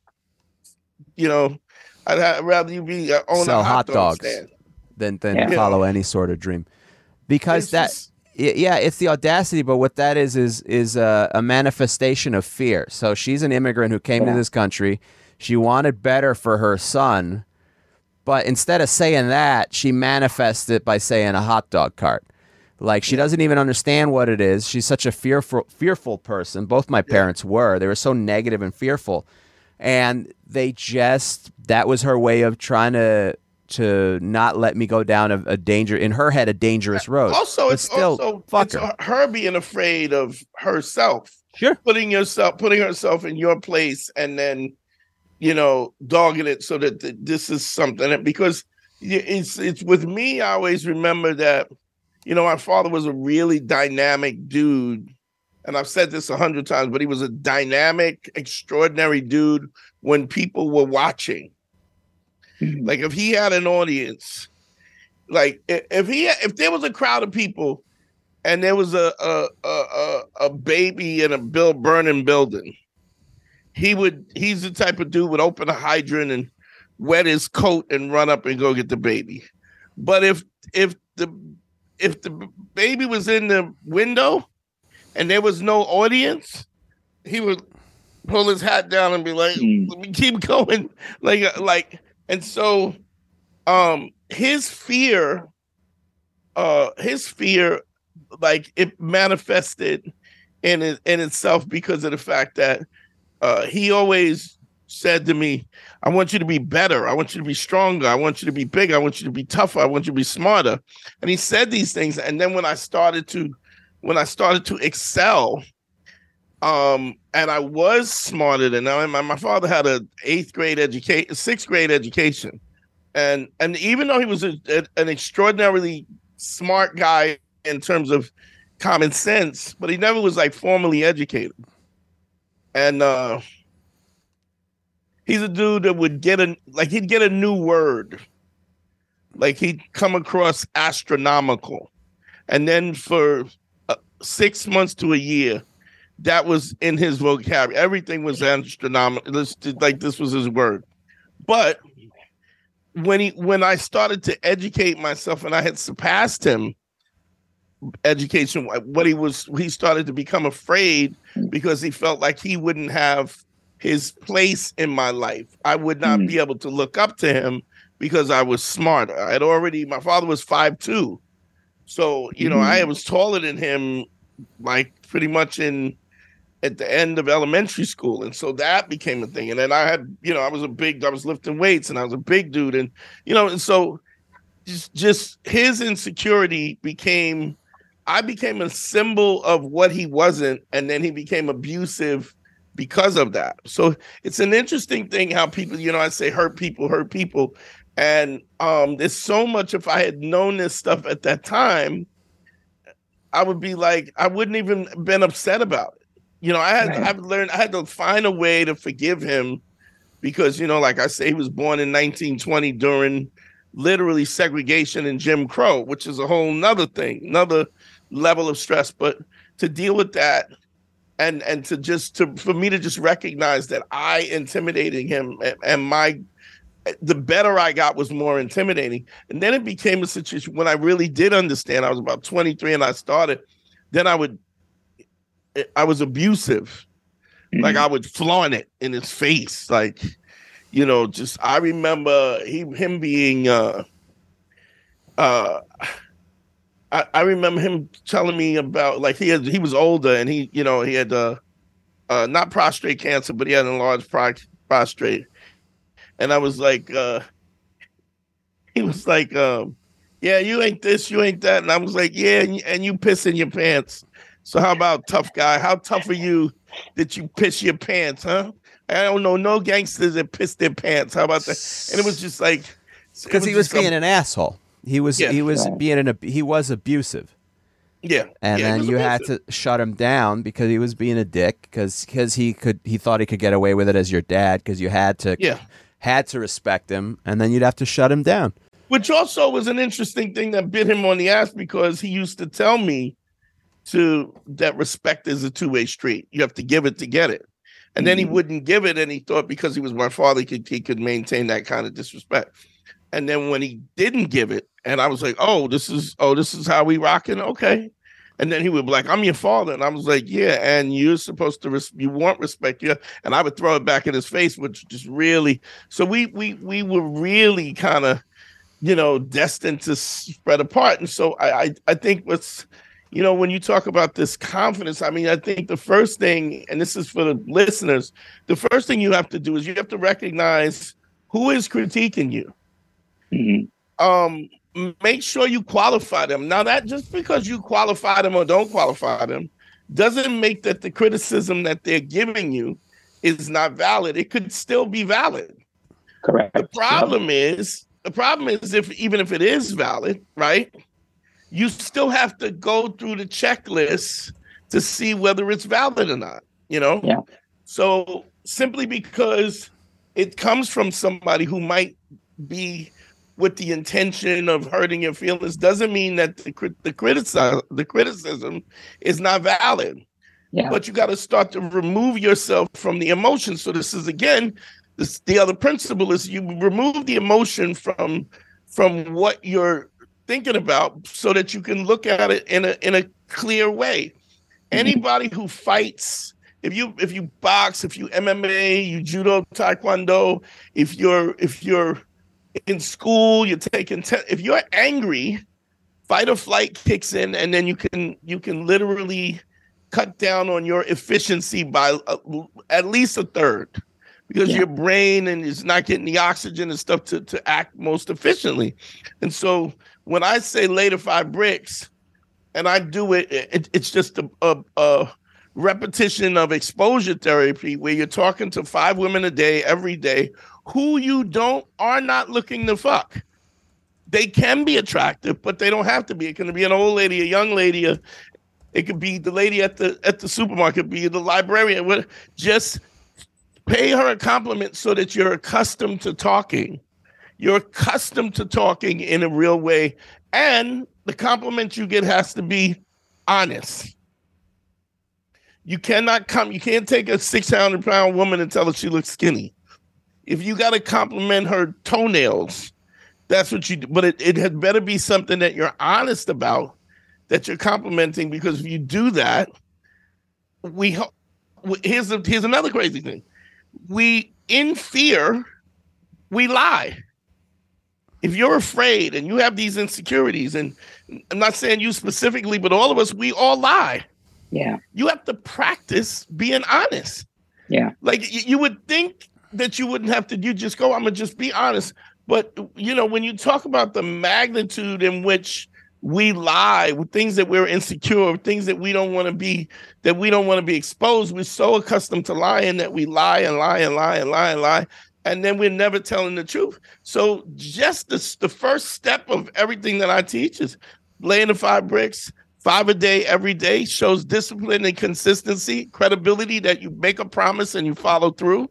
You know, I'd ha- rather you be uh, own Sell a hot, hot dog dogs. stand. than than Yeah. follow any sort of dream because It's that just- yeah it's the audacity but what that is is is a, a manifestation of fear so she's an immigrant who came to this country she wanted better for her son but instead of saying that she manifests it by saying a hot dog cart like she doesn't even understand what it is she's such a fearful fearful person both my parents were they were so negative and fearful and they just that was her way of trying to to not let me go down a, a danger in her head a dangerous uh, road. Also, But it's still also fuck her. her being afraid of herself. Sure. putting yourself, putting herself in your place, and then you know dogging it so that th- this is something that because it's it's with me. I always remember that you know my father was a really dynamic dude, and I've said this a hundred times, but he was a dynamic, extraordinary dude when people were watching. Mm-hmm. Like if he had an audience, like if he if there was a crowd of people and there was a a a, a, a baby in a bill burning building, he would he's the type of dude would open a hydrant and wet his coat and run up and go get the baby. But if if the if the baby was in the window and there was no audience, he would pull his hat down and be like, Mm. "Let me keep going." Like uh, like and so um his fear uh his fear like it manifested in it in itself because of the fact that uh he always said to me i want you to be better. I want you to be stronger. I want you to be bigger. I want you to be tougher. I want you to be smarter. And he said these things. And then when i started to when i started to excel um and i was smarter than him my, my father had a eighth grade education sixth grade education. And and even though he was a, a- an extraordinarily smart guy in terms of common sense but he never was like formally educated. And uh he's a dude that would get a like he'd get a new word. Like he'd come across astronomical. And then for uh, six months to a year that was in his vocabulary everything was astronomical. Like this was his word. But when he when i started to educate myself and i had surpassed him education what he was he started to become afraid because he felt like he wouldn't have his place in my life i would not Mm. be able to look up to him because i was smarter i had already my father was five two So, you know, I was taller than him like pretty much in at the end of elementary school. And so that became a thing. And then I had, you know, I was a big, I was lifting weights and I was a big dude. And, you know, and so just just his insecurity became I became a symbol of what he wasn't, and then he became abusive because of that. So it's an interesting thing how people, you know, I say hurt people, hurt people. And um, there's so much if I had known this stuff at that time, I would be like, I wouldn't even been upset about it. You know, I had right. I've learned I had to find a way to forgive him because, you know, like I say, he was born in 1920 during literally segregation and Jim Crow, which is a whole nother thing, another level of stress. But to deal with that and and to just to for me to just recognize that I intimidating him and, and my the better I got was more intimidating. And then it became a situation when I really did understand. I was about 23 and I started, then I would I was abusive. Mm-hmm. Like I would flaunt it in his face. Like you know, just I remember he him being uh uh I, I remember him telling me about like he had he was older and he you know he had uh uh not prostate cancer but he had enlarged large pro- prostate and I was like uh he was like um yeah you ain't this you ain't that and I was like yeah and, and you piss in your pants so how about tough guy how tough are you that you piss your pants huh I don't know no gangsters that piss their pants. How about that? And it was just like because he was being a, an asshole. He was yeah. he was yeah. being an he was abusive. Yeah, and yeah, then you abusive. had to shut him down because he was being a dick because because he could he thought he could get away with it as your dad because you had to yeah had to respect him and then you'd have to shut him down. Which also was an interesting thing that bit him on the ass because he used to tell me to that respect is a two way street. You have to give it to get it. And then he mm-hmm. wouldn't give it, and he thought because he was my father, he could he could maintain that kind of disrespect. And then when he didn't give it, and I was like, "Oh, this is oh, this is how we rocking." Okay. And then he would be like, "I'm your father," and I was like, "Yeah." And you're supposed to res- you want respect, yeah. And I would throw it back in his face, which just really. So we we we were really kind of, you know, destined to spread apart. And so I I, I think what's you know, when you talk about this confidence, I mean, I think the first thing, and this is for the listeners, the first thing you have to do is you have to recognize who is critiquing you. Mm-hmm. Um, make sure you qualify them. Now, that just because you qualify them or don't qualify them doesn't make that the criticism that they're giving you is not valid. It could still be valid. Correct. The problem yep. is the problem is if even if it is valid, right? you still have to go through the checklist to see whether it's valid or not, you know? Yeah. So simply because it comes from somebody who might be with the intention of hurting your feelings doesn't mean that the, the criticism the criticism is not valid. Yeah. But you got to start to remove yourself from the emotion. So this is again, this the other principle is you remove the emotion from from what you're thinking about so that you can look at it in a in a clear way. Mm-hmm. Anybody who fights, if you if you box, if you MMA, you judo, taekwondo, if you're if you're in school, you're taking te- if you're angry, fight or flight kicks in, and then you can you can literally cut down on your efficiency by a, at least a third because yeah. your brain and is not getting the oxygen and stuff to, to act most efficiently. And so when I say lay the five bricks, and I do it, it it's just a, a, a, repetition of exposure therapy where you're talking to five women a day every day who you don't are not looking to fuck. They can be attractive, but they don't have to be. It can be an old lady, a young lady, a, it could be the lady at the at the supermarket, be the librarian. Just pay her a compliment so that you're accustomed to talking you're accustomed to talking in a real way, and the compliment you get has to be honest. You cannot come, you can't take a 600 pound woman and tell her she looks skinny. If you got to compliment her toenails, that's what you do. But it, it had better be something that you're honest about, that you're complimenting, because if you do that, we here's a, here's another crazy thing. We in fear, we lie. if you're afraid and you have these insecurities, and I'm not saying you specifically, but all of us, we all lie. Yeah. You have to practice being honest. Yeah. Like you would think that you wouldn't have to, you just go, I'm gonna just be honest. But you know, when you talk about the magnitude in which we lie with things that we're insecure, things that we don't want to be, that we don't want to be exposed, we're so accustomed to lying that we lie and lie and lie and lie and lie. And then we're never telling the truth. So just the, the first step of everything that I teach is laying the five bricks, five a day every day shows discipline and consistency, credibility that you make a promise and you follow through.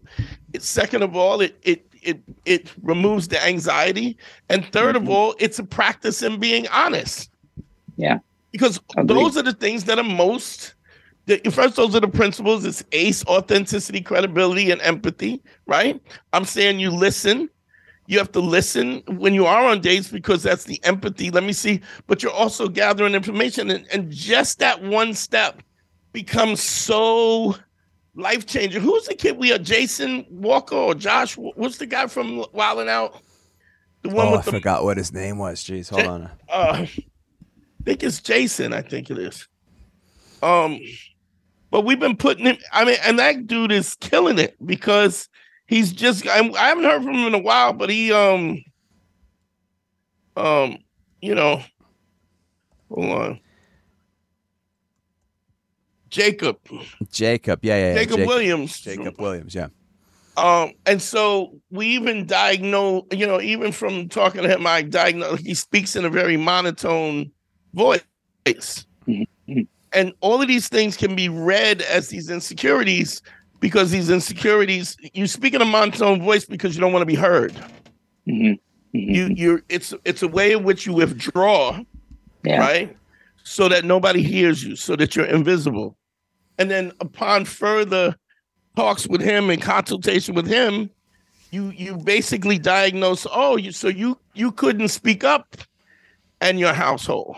It, second of all, it it it it removes the anxiety, and 3rd of mm-hmm. all, it's a practice in being honest. Yeah. Because Agreed. those are the things that are most. The, first, those are the principles. It's ACE, authenticity, credibility, and empathy. Right? I'm saying you listen. You have to listen when you are on dates because that's the empathy. Let me see. But you're also gathering information, and, and just that one step becomes so life changing. Who's the kid we are? Jason Walker or Josh? What's the guy from Wild 'N Out? The one Oh, I the forgot what his name was. Jeez, hold Ja- on. uh, I think it's Jason. I think it is. Um, but we've been putting him. I mean, and that dude is killing it because he's just. I, I haven't heard from him in a while, but he um um you know, hold on, Jacob Jacob. Yeah, yeah, yeah. Jacob, Williams Jacob Williams. Yeah. Um, and so we even diagnose, you know, even from talking to him, I diagnose he speaks in a very monotone voice. And all of these things can be read as these insecurities because these insecurities, you speak in a monotone voice because you don't want to be heard. Mhm. You you're it's it's a way in which you withdraw, Yeah. right? So that nobody hears you, so that you're invisible. And then upon further talks with him and consultation with him, you you basically diagnose, oh, you so you you couldn't speak up in your household.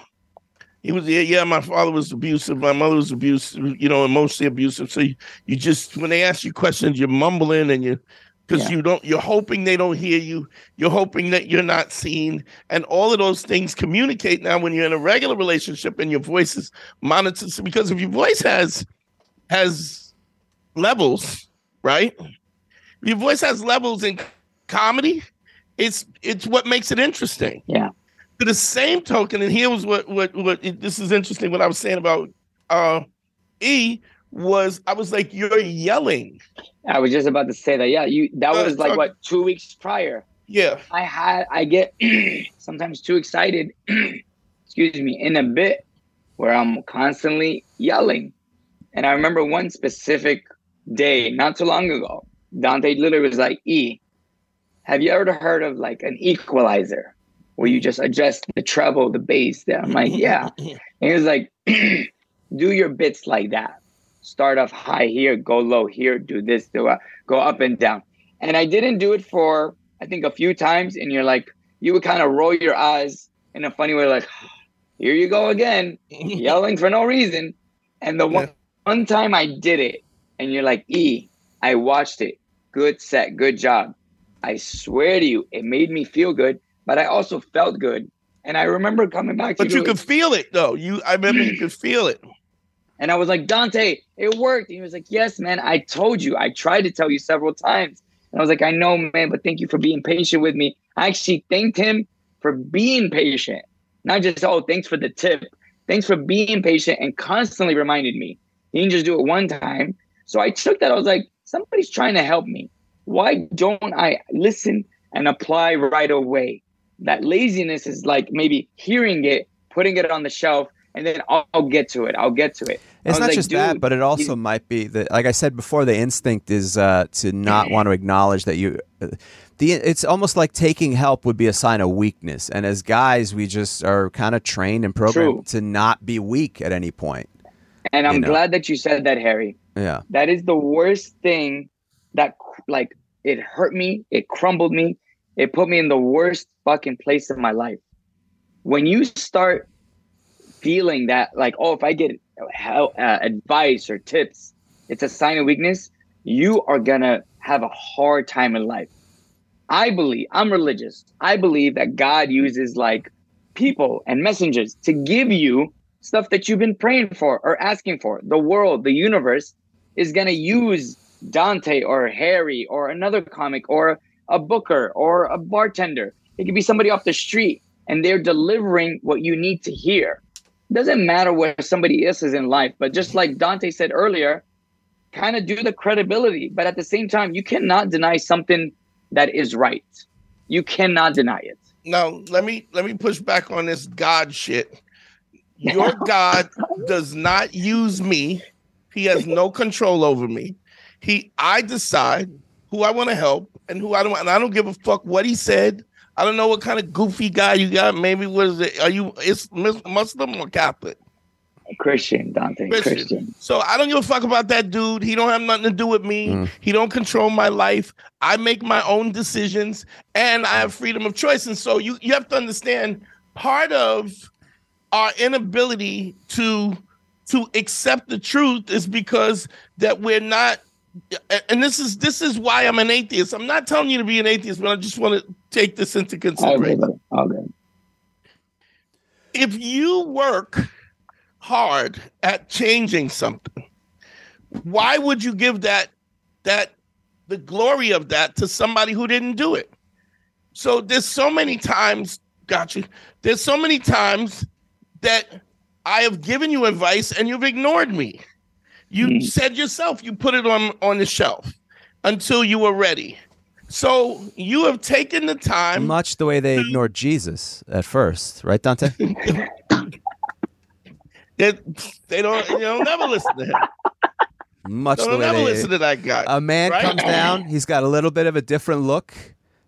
He was yeah, yeah, my father was abusive, my mother was abusive, you know, emotionally abusive. So you, you just when they ask you questions, you're mumbling and you because Yeah. you don't you're hoping they don't hear you, you're hoping that you're not seen, and all of those things communicate now when you're in a regular relationship and your voice is monitored. Because if your voice has has levels, right? If your voice has levels in comedy, it's it's what makes it interesting. Yeah. To the same token, and here was what what what this is interesting. What I was saying about uh E was I was like, you're yelling. I was just about to say that. Yeah, you. That Uh, was like talk- what two weeks prior. Yeah. I had. I get sometimes too excited. excuse me. In a bit where I'm constantly yelling, and I remember one specific day not too long ago. Dante literally was like, "E, have you ever heard of like an equalizer?" Where you just adjust the treble, the bass. There, I'm like, yeah. And he was like, do your bits like that. Start off high here, go low here, do this, do that, go up and down. And I didn't do it for I think a few times, and you're like, you would kind of roll your eyes in a funny way, like, here you go again, yelling for no reason. And the one, Yeah. one time I did it, and you're like, E, I watched it. Good set, good job. I swear to you, it made me feel good, but I also felt good. And I remember coming back to But you it, could feel it though. You I remember you could feel it. and I was like, Dante, it worked. And he was like, Yes, man, I told you. I tried to tell you several times. And I was like, I know, man, but thank you for being patient with me. I actually thanked him for being patient. Not just, oh, thanks for the tip. Thanks for being patient and constantly reminded me. He didn't just do it one time. So I took that. I was like, somebody's trying to help me. Why don't I listen and apply right away? That laziness is like maybe hearing it, putting it on the shelf, and then I'll, I'll get to it. I'll get to it. It's not like, just that, but it also might be that, like I said before, the instinct is uh, to not want to acknowledge that you. Uh, the it's almost like taking help would be a sign of weakness, and as guys, we just are kind of trained and programmed True. to not be weak at any point. And I'm you know. glad that you said that, Harry. Yeah, That is the worst thing that like it hurt me, it crumbled me, it put me in the worst fucking place in my life. When you start feeling that like, oh, if I get hel- uh, advice or tips, it's a sign of weakness, you are gonna have a hard time in life. I believe I'm religious. I believe that God uses like people and messengers to give you stuff that you've been praying for or asking for. The world, the universe is going to use Dante or Harry or another comic or a booker or a bartender. It could be somebody off the street and they're delivering what you need to hear. It doesn't matter where somebody else is in life, but just like Dante said earlier, kind of do the credibility. But at the same time, you cannot deny something that is right. You cannot deny it. Now, let me let me push back on this God shit. Your God does not use me. He has no control over me. He I decide who I want to help and who I don't and I don't give a fuck what he said. I don't know what kind of goofy guy you got. Maybe what is it? Are you is Muslim or Catholic? Christian, Dante. Christian. Christian. So I don't give a fuck about that dude. He don't have nothing to do with me. Mm. He don't control my life. I make my own decisions and I have freedom of choice. And so you you have to understand part of our inability to to accept the truth is because that we're not and this is this is why I'm an atheist. I'm not telling you to be an atheist, but I just want to take this into consideration. Okay. If you work hard at changing something, why would you give that that the glory of that to somebody who didn't do it? So there's so many times, got you. There's so many times that I have given you advice and you've ignored me. You mm. said yourself you put it on on the shelf until you were ready. So you have taken the time. Much the way they to, ignored Jesus at first, right, Dante? they, they don't. You know, never listen to him. Much the way never they listen to that guy. A man right? comes down. He's got a little bit of a different look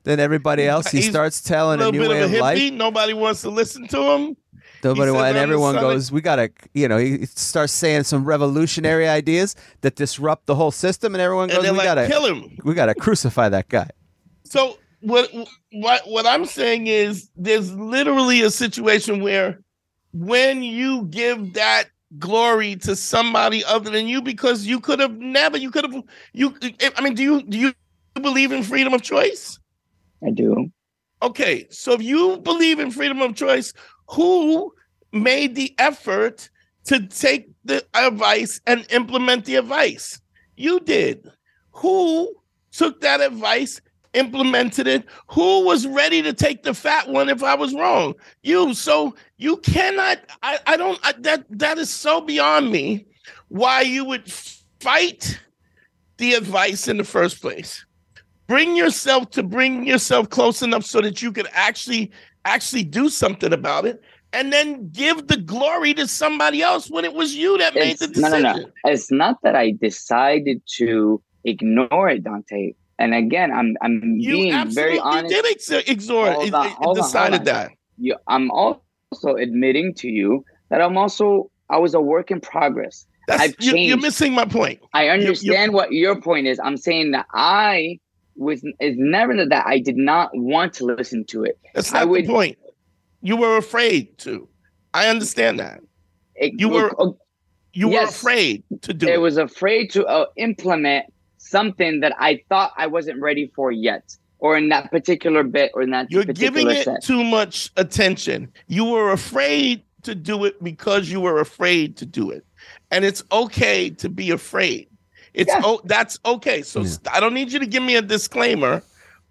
than everybody else. He he's starts telling a, a new way of, of life. Nobody wants to listen to him. Nobody and everyone goes, we gotta, you know, he starts saying some revolutionary ideas that disrupt the whole system, and everyone goes, and we like, gotta kill him. We gotta crucify that guy. So what what what I'm saying is, there's literally a situation where when you give that glory to somebody other than you, because you could have never, you could have, you. I mean, do you do you believe in freedom of choice? I do. Okay, so if you believe in freedom of choice, who made the effort to take the advice and implement the advice? You did. Who took that advice, implemented it? Who was ready to take the fat one if I was wrong? You. So you cannot. I, I don't. I, that that is so beyond me. Why you would fight the advice in the first place? Bring yourself to bring yourself close enough so that you could actually actually do something about it and then give the glory to somebody else when it was you that it's, made the decision. No, no, no. It's not that I decided to ignore it, Dante. And again, I'm I'm you being very honest. You did ex- ignore it. On, it decided on, that. You, I'm also admitting to you that I'm also I was a work in progress. That's, I've changed. You're missing my point. I understand you're, you're, what your point is. I'm saying that I was is never that I did not want to listen to it. That's not I would, the point. You were afraid to. I understand that. It, you were uh, you yes, were afraid to do it. It was afraid to uh, implement something that I thought I wasn't ready for yet, or in that particular bit, or in that. You're giving it set. too much attention. You were afraid to do it because you were afraid to do it, and it's okay to be afraid. It's yeah. oh, that's okay. So yeah. I don't need you to give me a disclaimer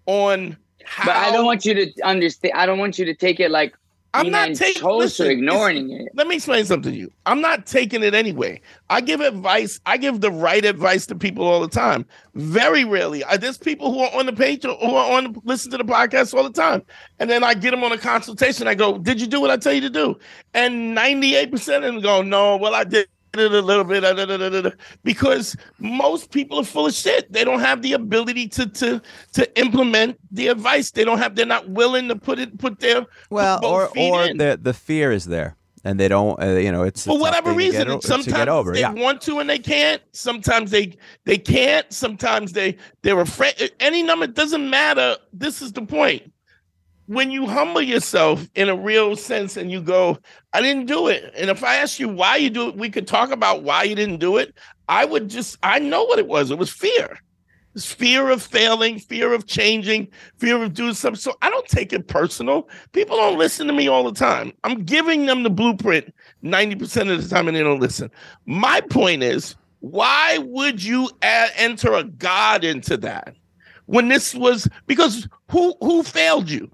on. How, but I don't want you to understand. I don't want you to take it like I'm not taking listen, ignoring it. Let me explain something to you. I'm not taking it anyway. I give advice. I give the right advice to people all the time. Very rarely. I, there's people who are on the page or who are on listen to the podcast all the time, and then I get them on a consultation. I go, "Did you do what I tell you to do?" And 98 percent of them go, "No, well I did." It a little bit because most people are full of shit. They don't have the ability to to to implement the advice. They don't have. They're not willing to put it put their well, or or in. the the fear is there. And they don't, uh, you know, it's for whatever reason. Sometimes over. they yeah. want to and they can't. Sometimes they they can't. Sometimes they they're afraid. Any number doesn't matter. This is the point when you humble yourself in a real sense and you go, I didn't do it. And if I ask you why you do it, we could talk about why you didn't do it. I would just, I know what it was. It was fear. It's fear of failing, fear of changing, fear of doing something. So I don't take it personal. People don't listen to me all the time. I'm giving them the blueprint 90% of the time and they don't listen. My point is, why would you add, enter a God into that? When this was because who who failed you?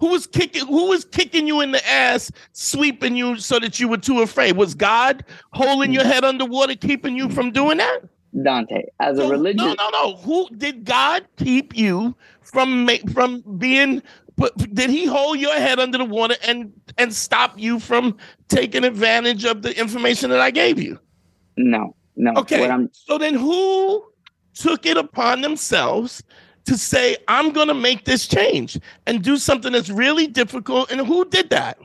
Who was kicking who was kicking you in the ass, sweeping you so that you were too afraid? Was God holding your head underwater, keeping you from doing that? Dante, as a religious No, no, no. Who did God keep you from from being? Did He hold your head under the water and and stop you from taking advantage of the information that I gave you? No, no. Okay. So then, who took it upon themselves to say, "I'm going to make this change and do something that's really difficult"? And who did that?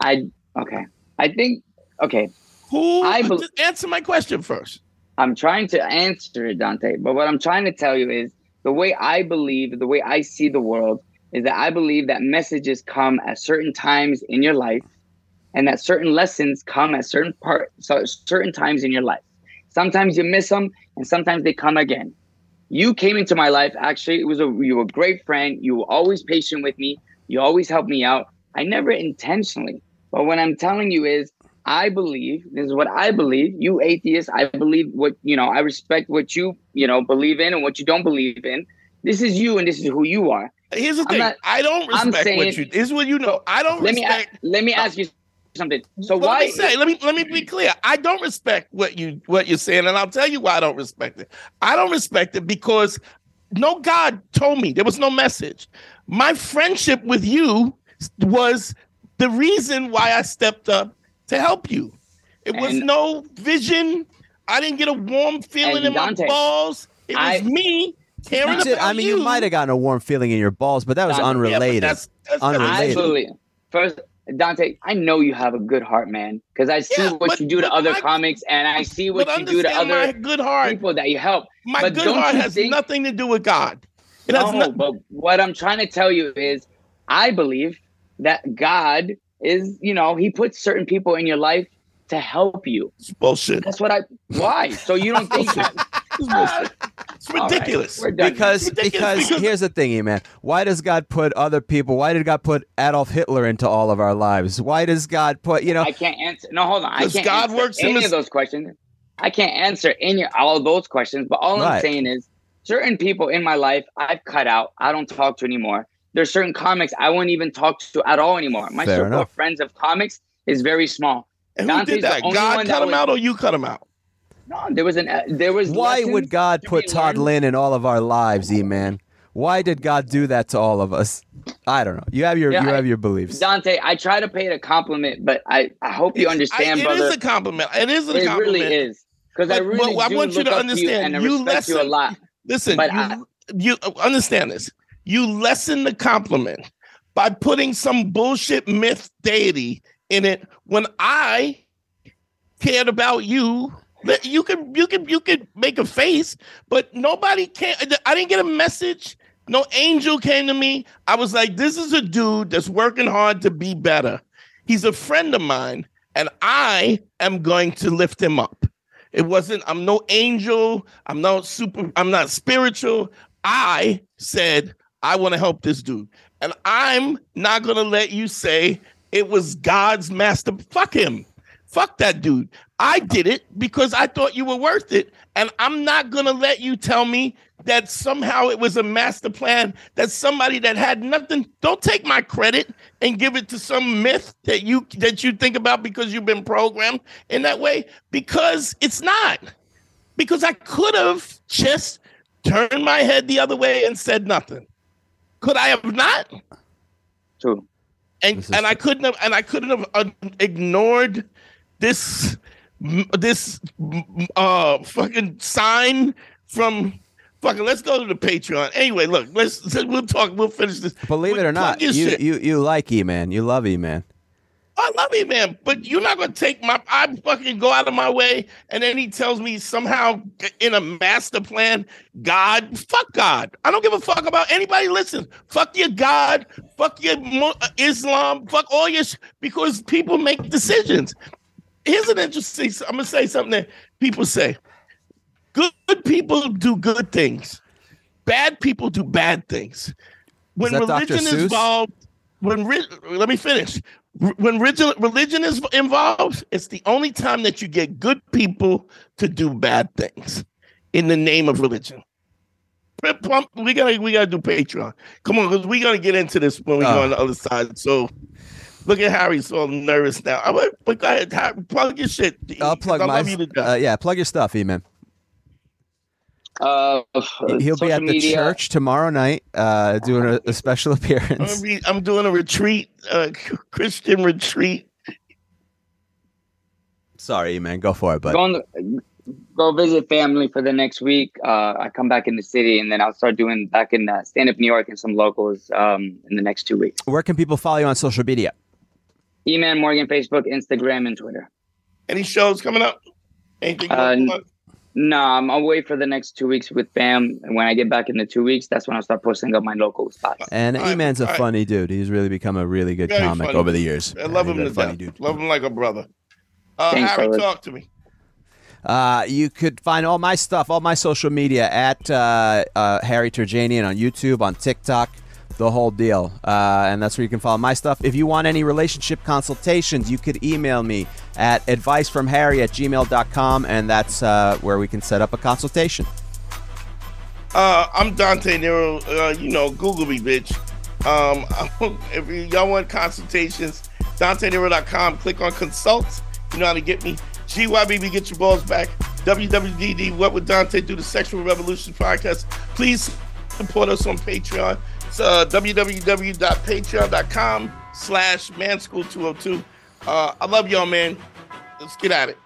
I okay. I think okay. Who? I uh, bel- just answer my question first. I'm trying to answer it, Dante. But what I'm trying to tell you is the way I believe, the way I see the world, is that I believe that messages come at certain times in your life, and that certain lessons come at certain part, so certain times in your life. Sometimes you miss them, and sometimes they come again. You came into my life. Actually, it was a you were a great friend. You were always patient with me. You always helped me out. I never intentionally. But what I'm telling you is I believe this is what I believe. You atheist, I believe what you know. I respect what you you know believe in and what you don't believe in. This is you, and this is who you are. Here's the I'm thing. not- I don't respect saying- what you. This is what you know. I don't Let me a- let me ask you something. So Well, why? Let me say. Let me let me be clear. I don't respect what you what you're saying, and I'll tell you why I don't respect it. I don't respect it because no God told me there was no message. My friendship with you was the reason why I stepped up to help you. It was And- no vision. I didn't get a warm feeling And in my balls. It was I- me caring You did- about I mean, you, might have gotten a warm feeling in your balls, but that was Yeah, but Yeah, but unrelated. that's, that's Unrelated. believe first, Dante. I know you have a good heart, man, because I see Yeah, what but- you do to other my- comics, and I see what you do to other good heart. people that you help. My But good don't heart has think- nothing to do with God. It has no, but what I'm trying to tell you is, I believe that God is, you know, He puts certain people in your life to help you. It's bullshit. That's what I. Why? So you don't think that? It's. It's ridiculous. we're done. because ridiculous because because- here's the thing, E man. Why does God put other people? Why did God put Adolf Hitler into all of our lives? Why does God put you know? I can't answer. No, hold on. I can't God answer works in any the- of those questions. I can't answer any all of those questions. But all Right. I'm saying is, certain people in my life I've cut out. I don't talk to anymore. There's certain comics I won't even talk to at all anymore. My Fair circle enough. of friends of comics is very small. And who Dante's did the that? only God one cut that him was- out or you cut him out? No, there was an uh, there was. Why lessons would God put Todd. Lynn in all of our lives, E man? Why did God do that to all of us? I don't know. You have your Yeah, you I- have your beliefs. Dante, I try to pay it a compliment, but I, I hope you understand, I, it brother. is a compliment. It is a it compliment. really is because I really but I want you look to up understand, and you respect you a listen- lot. Listen, But you, I- you understand this. You lessen the compliment by putting some bullshit myth deity in it when I cared about you. You could you could you could make a face, but nobody can I didn't get a message. No angel came to me. I was like, this is a dude that's working hard to be better. He's a friend of mine, and I am going to lift him up. It wasn't, I'm no angel. I'm not super, I'm not spiritual. I said, I want to help this dude. And I'm not going to let you say it was God's master. Fuck him. Fuck that dude. I did it because I thought you were worth it. And I'm not going to let you tell me that somehow it was a master plan, that somebody that had nothing. Don't take my credit and give it to some myth that you that you think about because you've been programmed in that way because it's not. Because I could have just turned my head the other way and said nothing. Could I have not? True. and This is and I couldn't have and I couldn't have uh, ignored this this uh fucking sign from fucking let's go to the Patreon. Anyway, look, let's we'll talk we'll finish this. Believe it or not, you shit. you you like E man. You love E man. I love you, man, but you're not gonna take my. I fucking go out of my way, and then he tells me somehow in a master plan, God, fuck God. I don't give a fuck about anybody. Listen, fuck your God, fuck your Islam, fuck all your sh- because people make decisions. Here's an interesting. I'm gonna say something that people say. Good, good people do good things. bad people do bad things. When religion is involved, when re- let me finish. When religion, religion is involved, it's the only time that you get good people to do bad things in the name of religion. We gotta we gotta do Patreon. Come on, because we gotta get into this when we Oh. go on the other side. So look at Harry so nervous now. I'm like, but go ahead, Harry, plug your shit. I'll plug I my. to. Uh, yeah, plug your stuff, E man. Uh, He'll be at the media, church tomorrow night, uh, doing a, a special I'm, appearance. be- I'm doing a retreat, uh, Christian retreat. Sorry, E man, go for it, but Go, on, go visit family for the next week. Uh, I come back in the city, and then I'll start doing back in uh, stand up New York and some locals um, in the next two weeks. where can people follow you on social media? Eman Morgan, Facebook, Instagram, and Twitter. Any shows coming up? Anything? Uh, coming up? No, I'm away for the next two weeks with fam. And when I get back in the two weeks, that's when I'll start posting up my local spots. And All right, E man's a all right. funny dude. He's really become a really good Very comic funny. over the years. I love Yeah, him he's to a funny dude. Love him like a brother. Uh, Thanks, Harry, fellas. talk to me. Uh, you could find all my stuff, all my social media at uh, uh, Harry Terjanian on YouTube, on TikTok, the whole deal. Uh, and that's where you can follow my stuff. If you want any relationship consultations, you could email me at advicefromharry at gmail.com, and that's uh, where we can set up a consultation. Uh, I'm Dante Nero. Uh, you know, Google me, bitch. Um, if y'all want consultations, DanteNero.com. Click on consult. You know how to get me. GYBB, get your balls back. WWDD, What Would Dante Do? The Sexual Revolution podcast. Please support us on Patreon. It's uh, www.patreon.com slash manschool202. Uh, I love y'all, man. Let's get at it.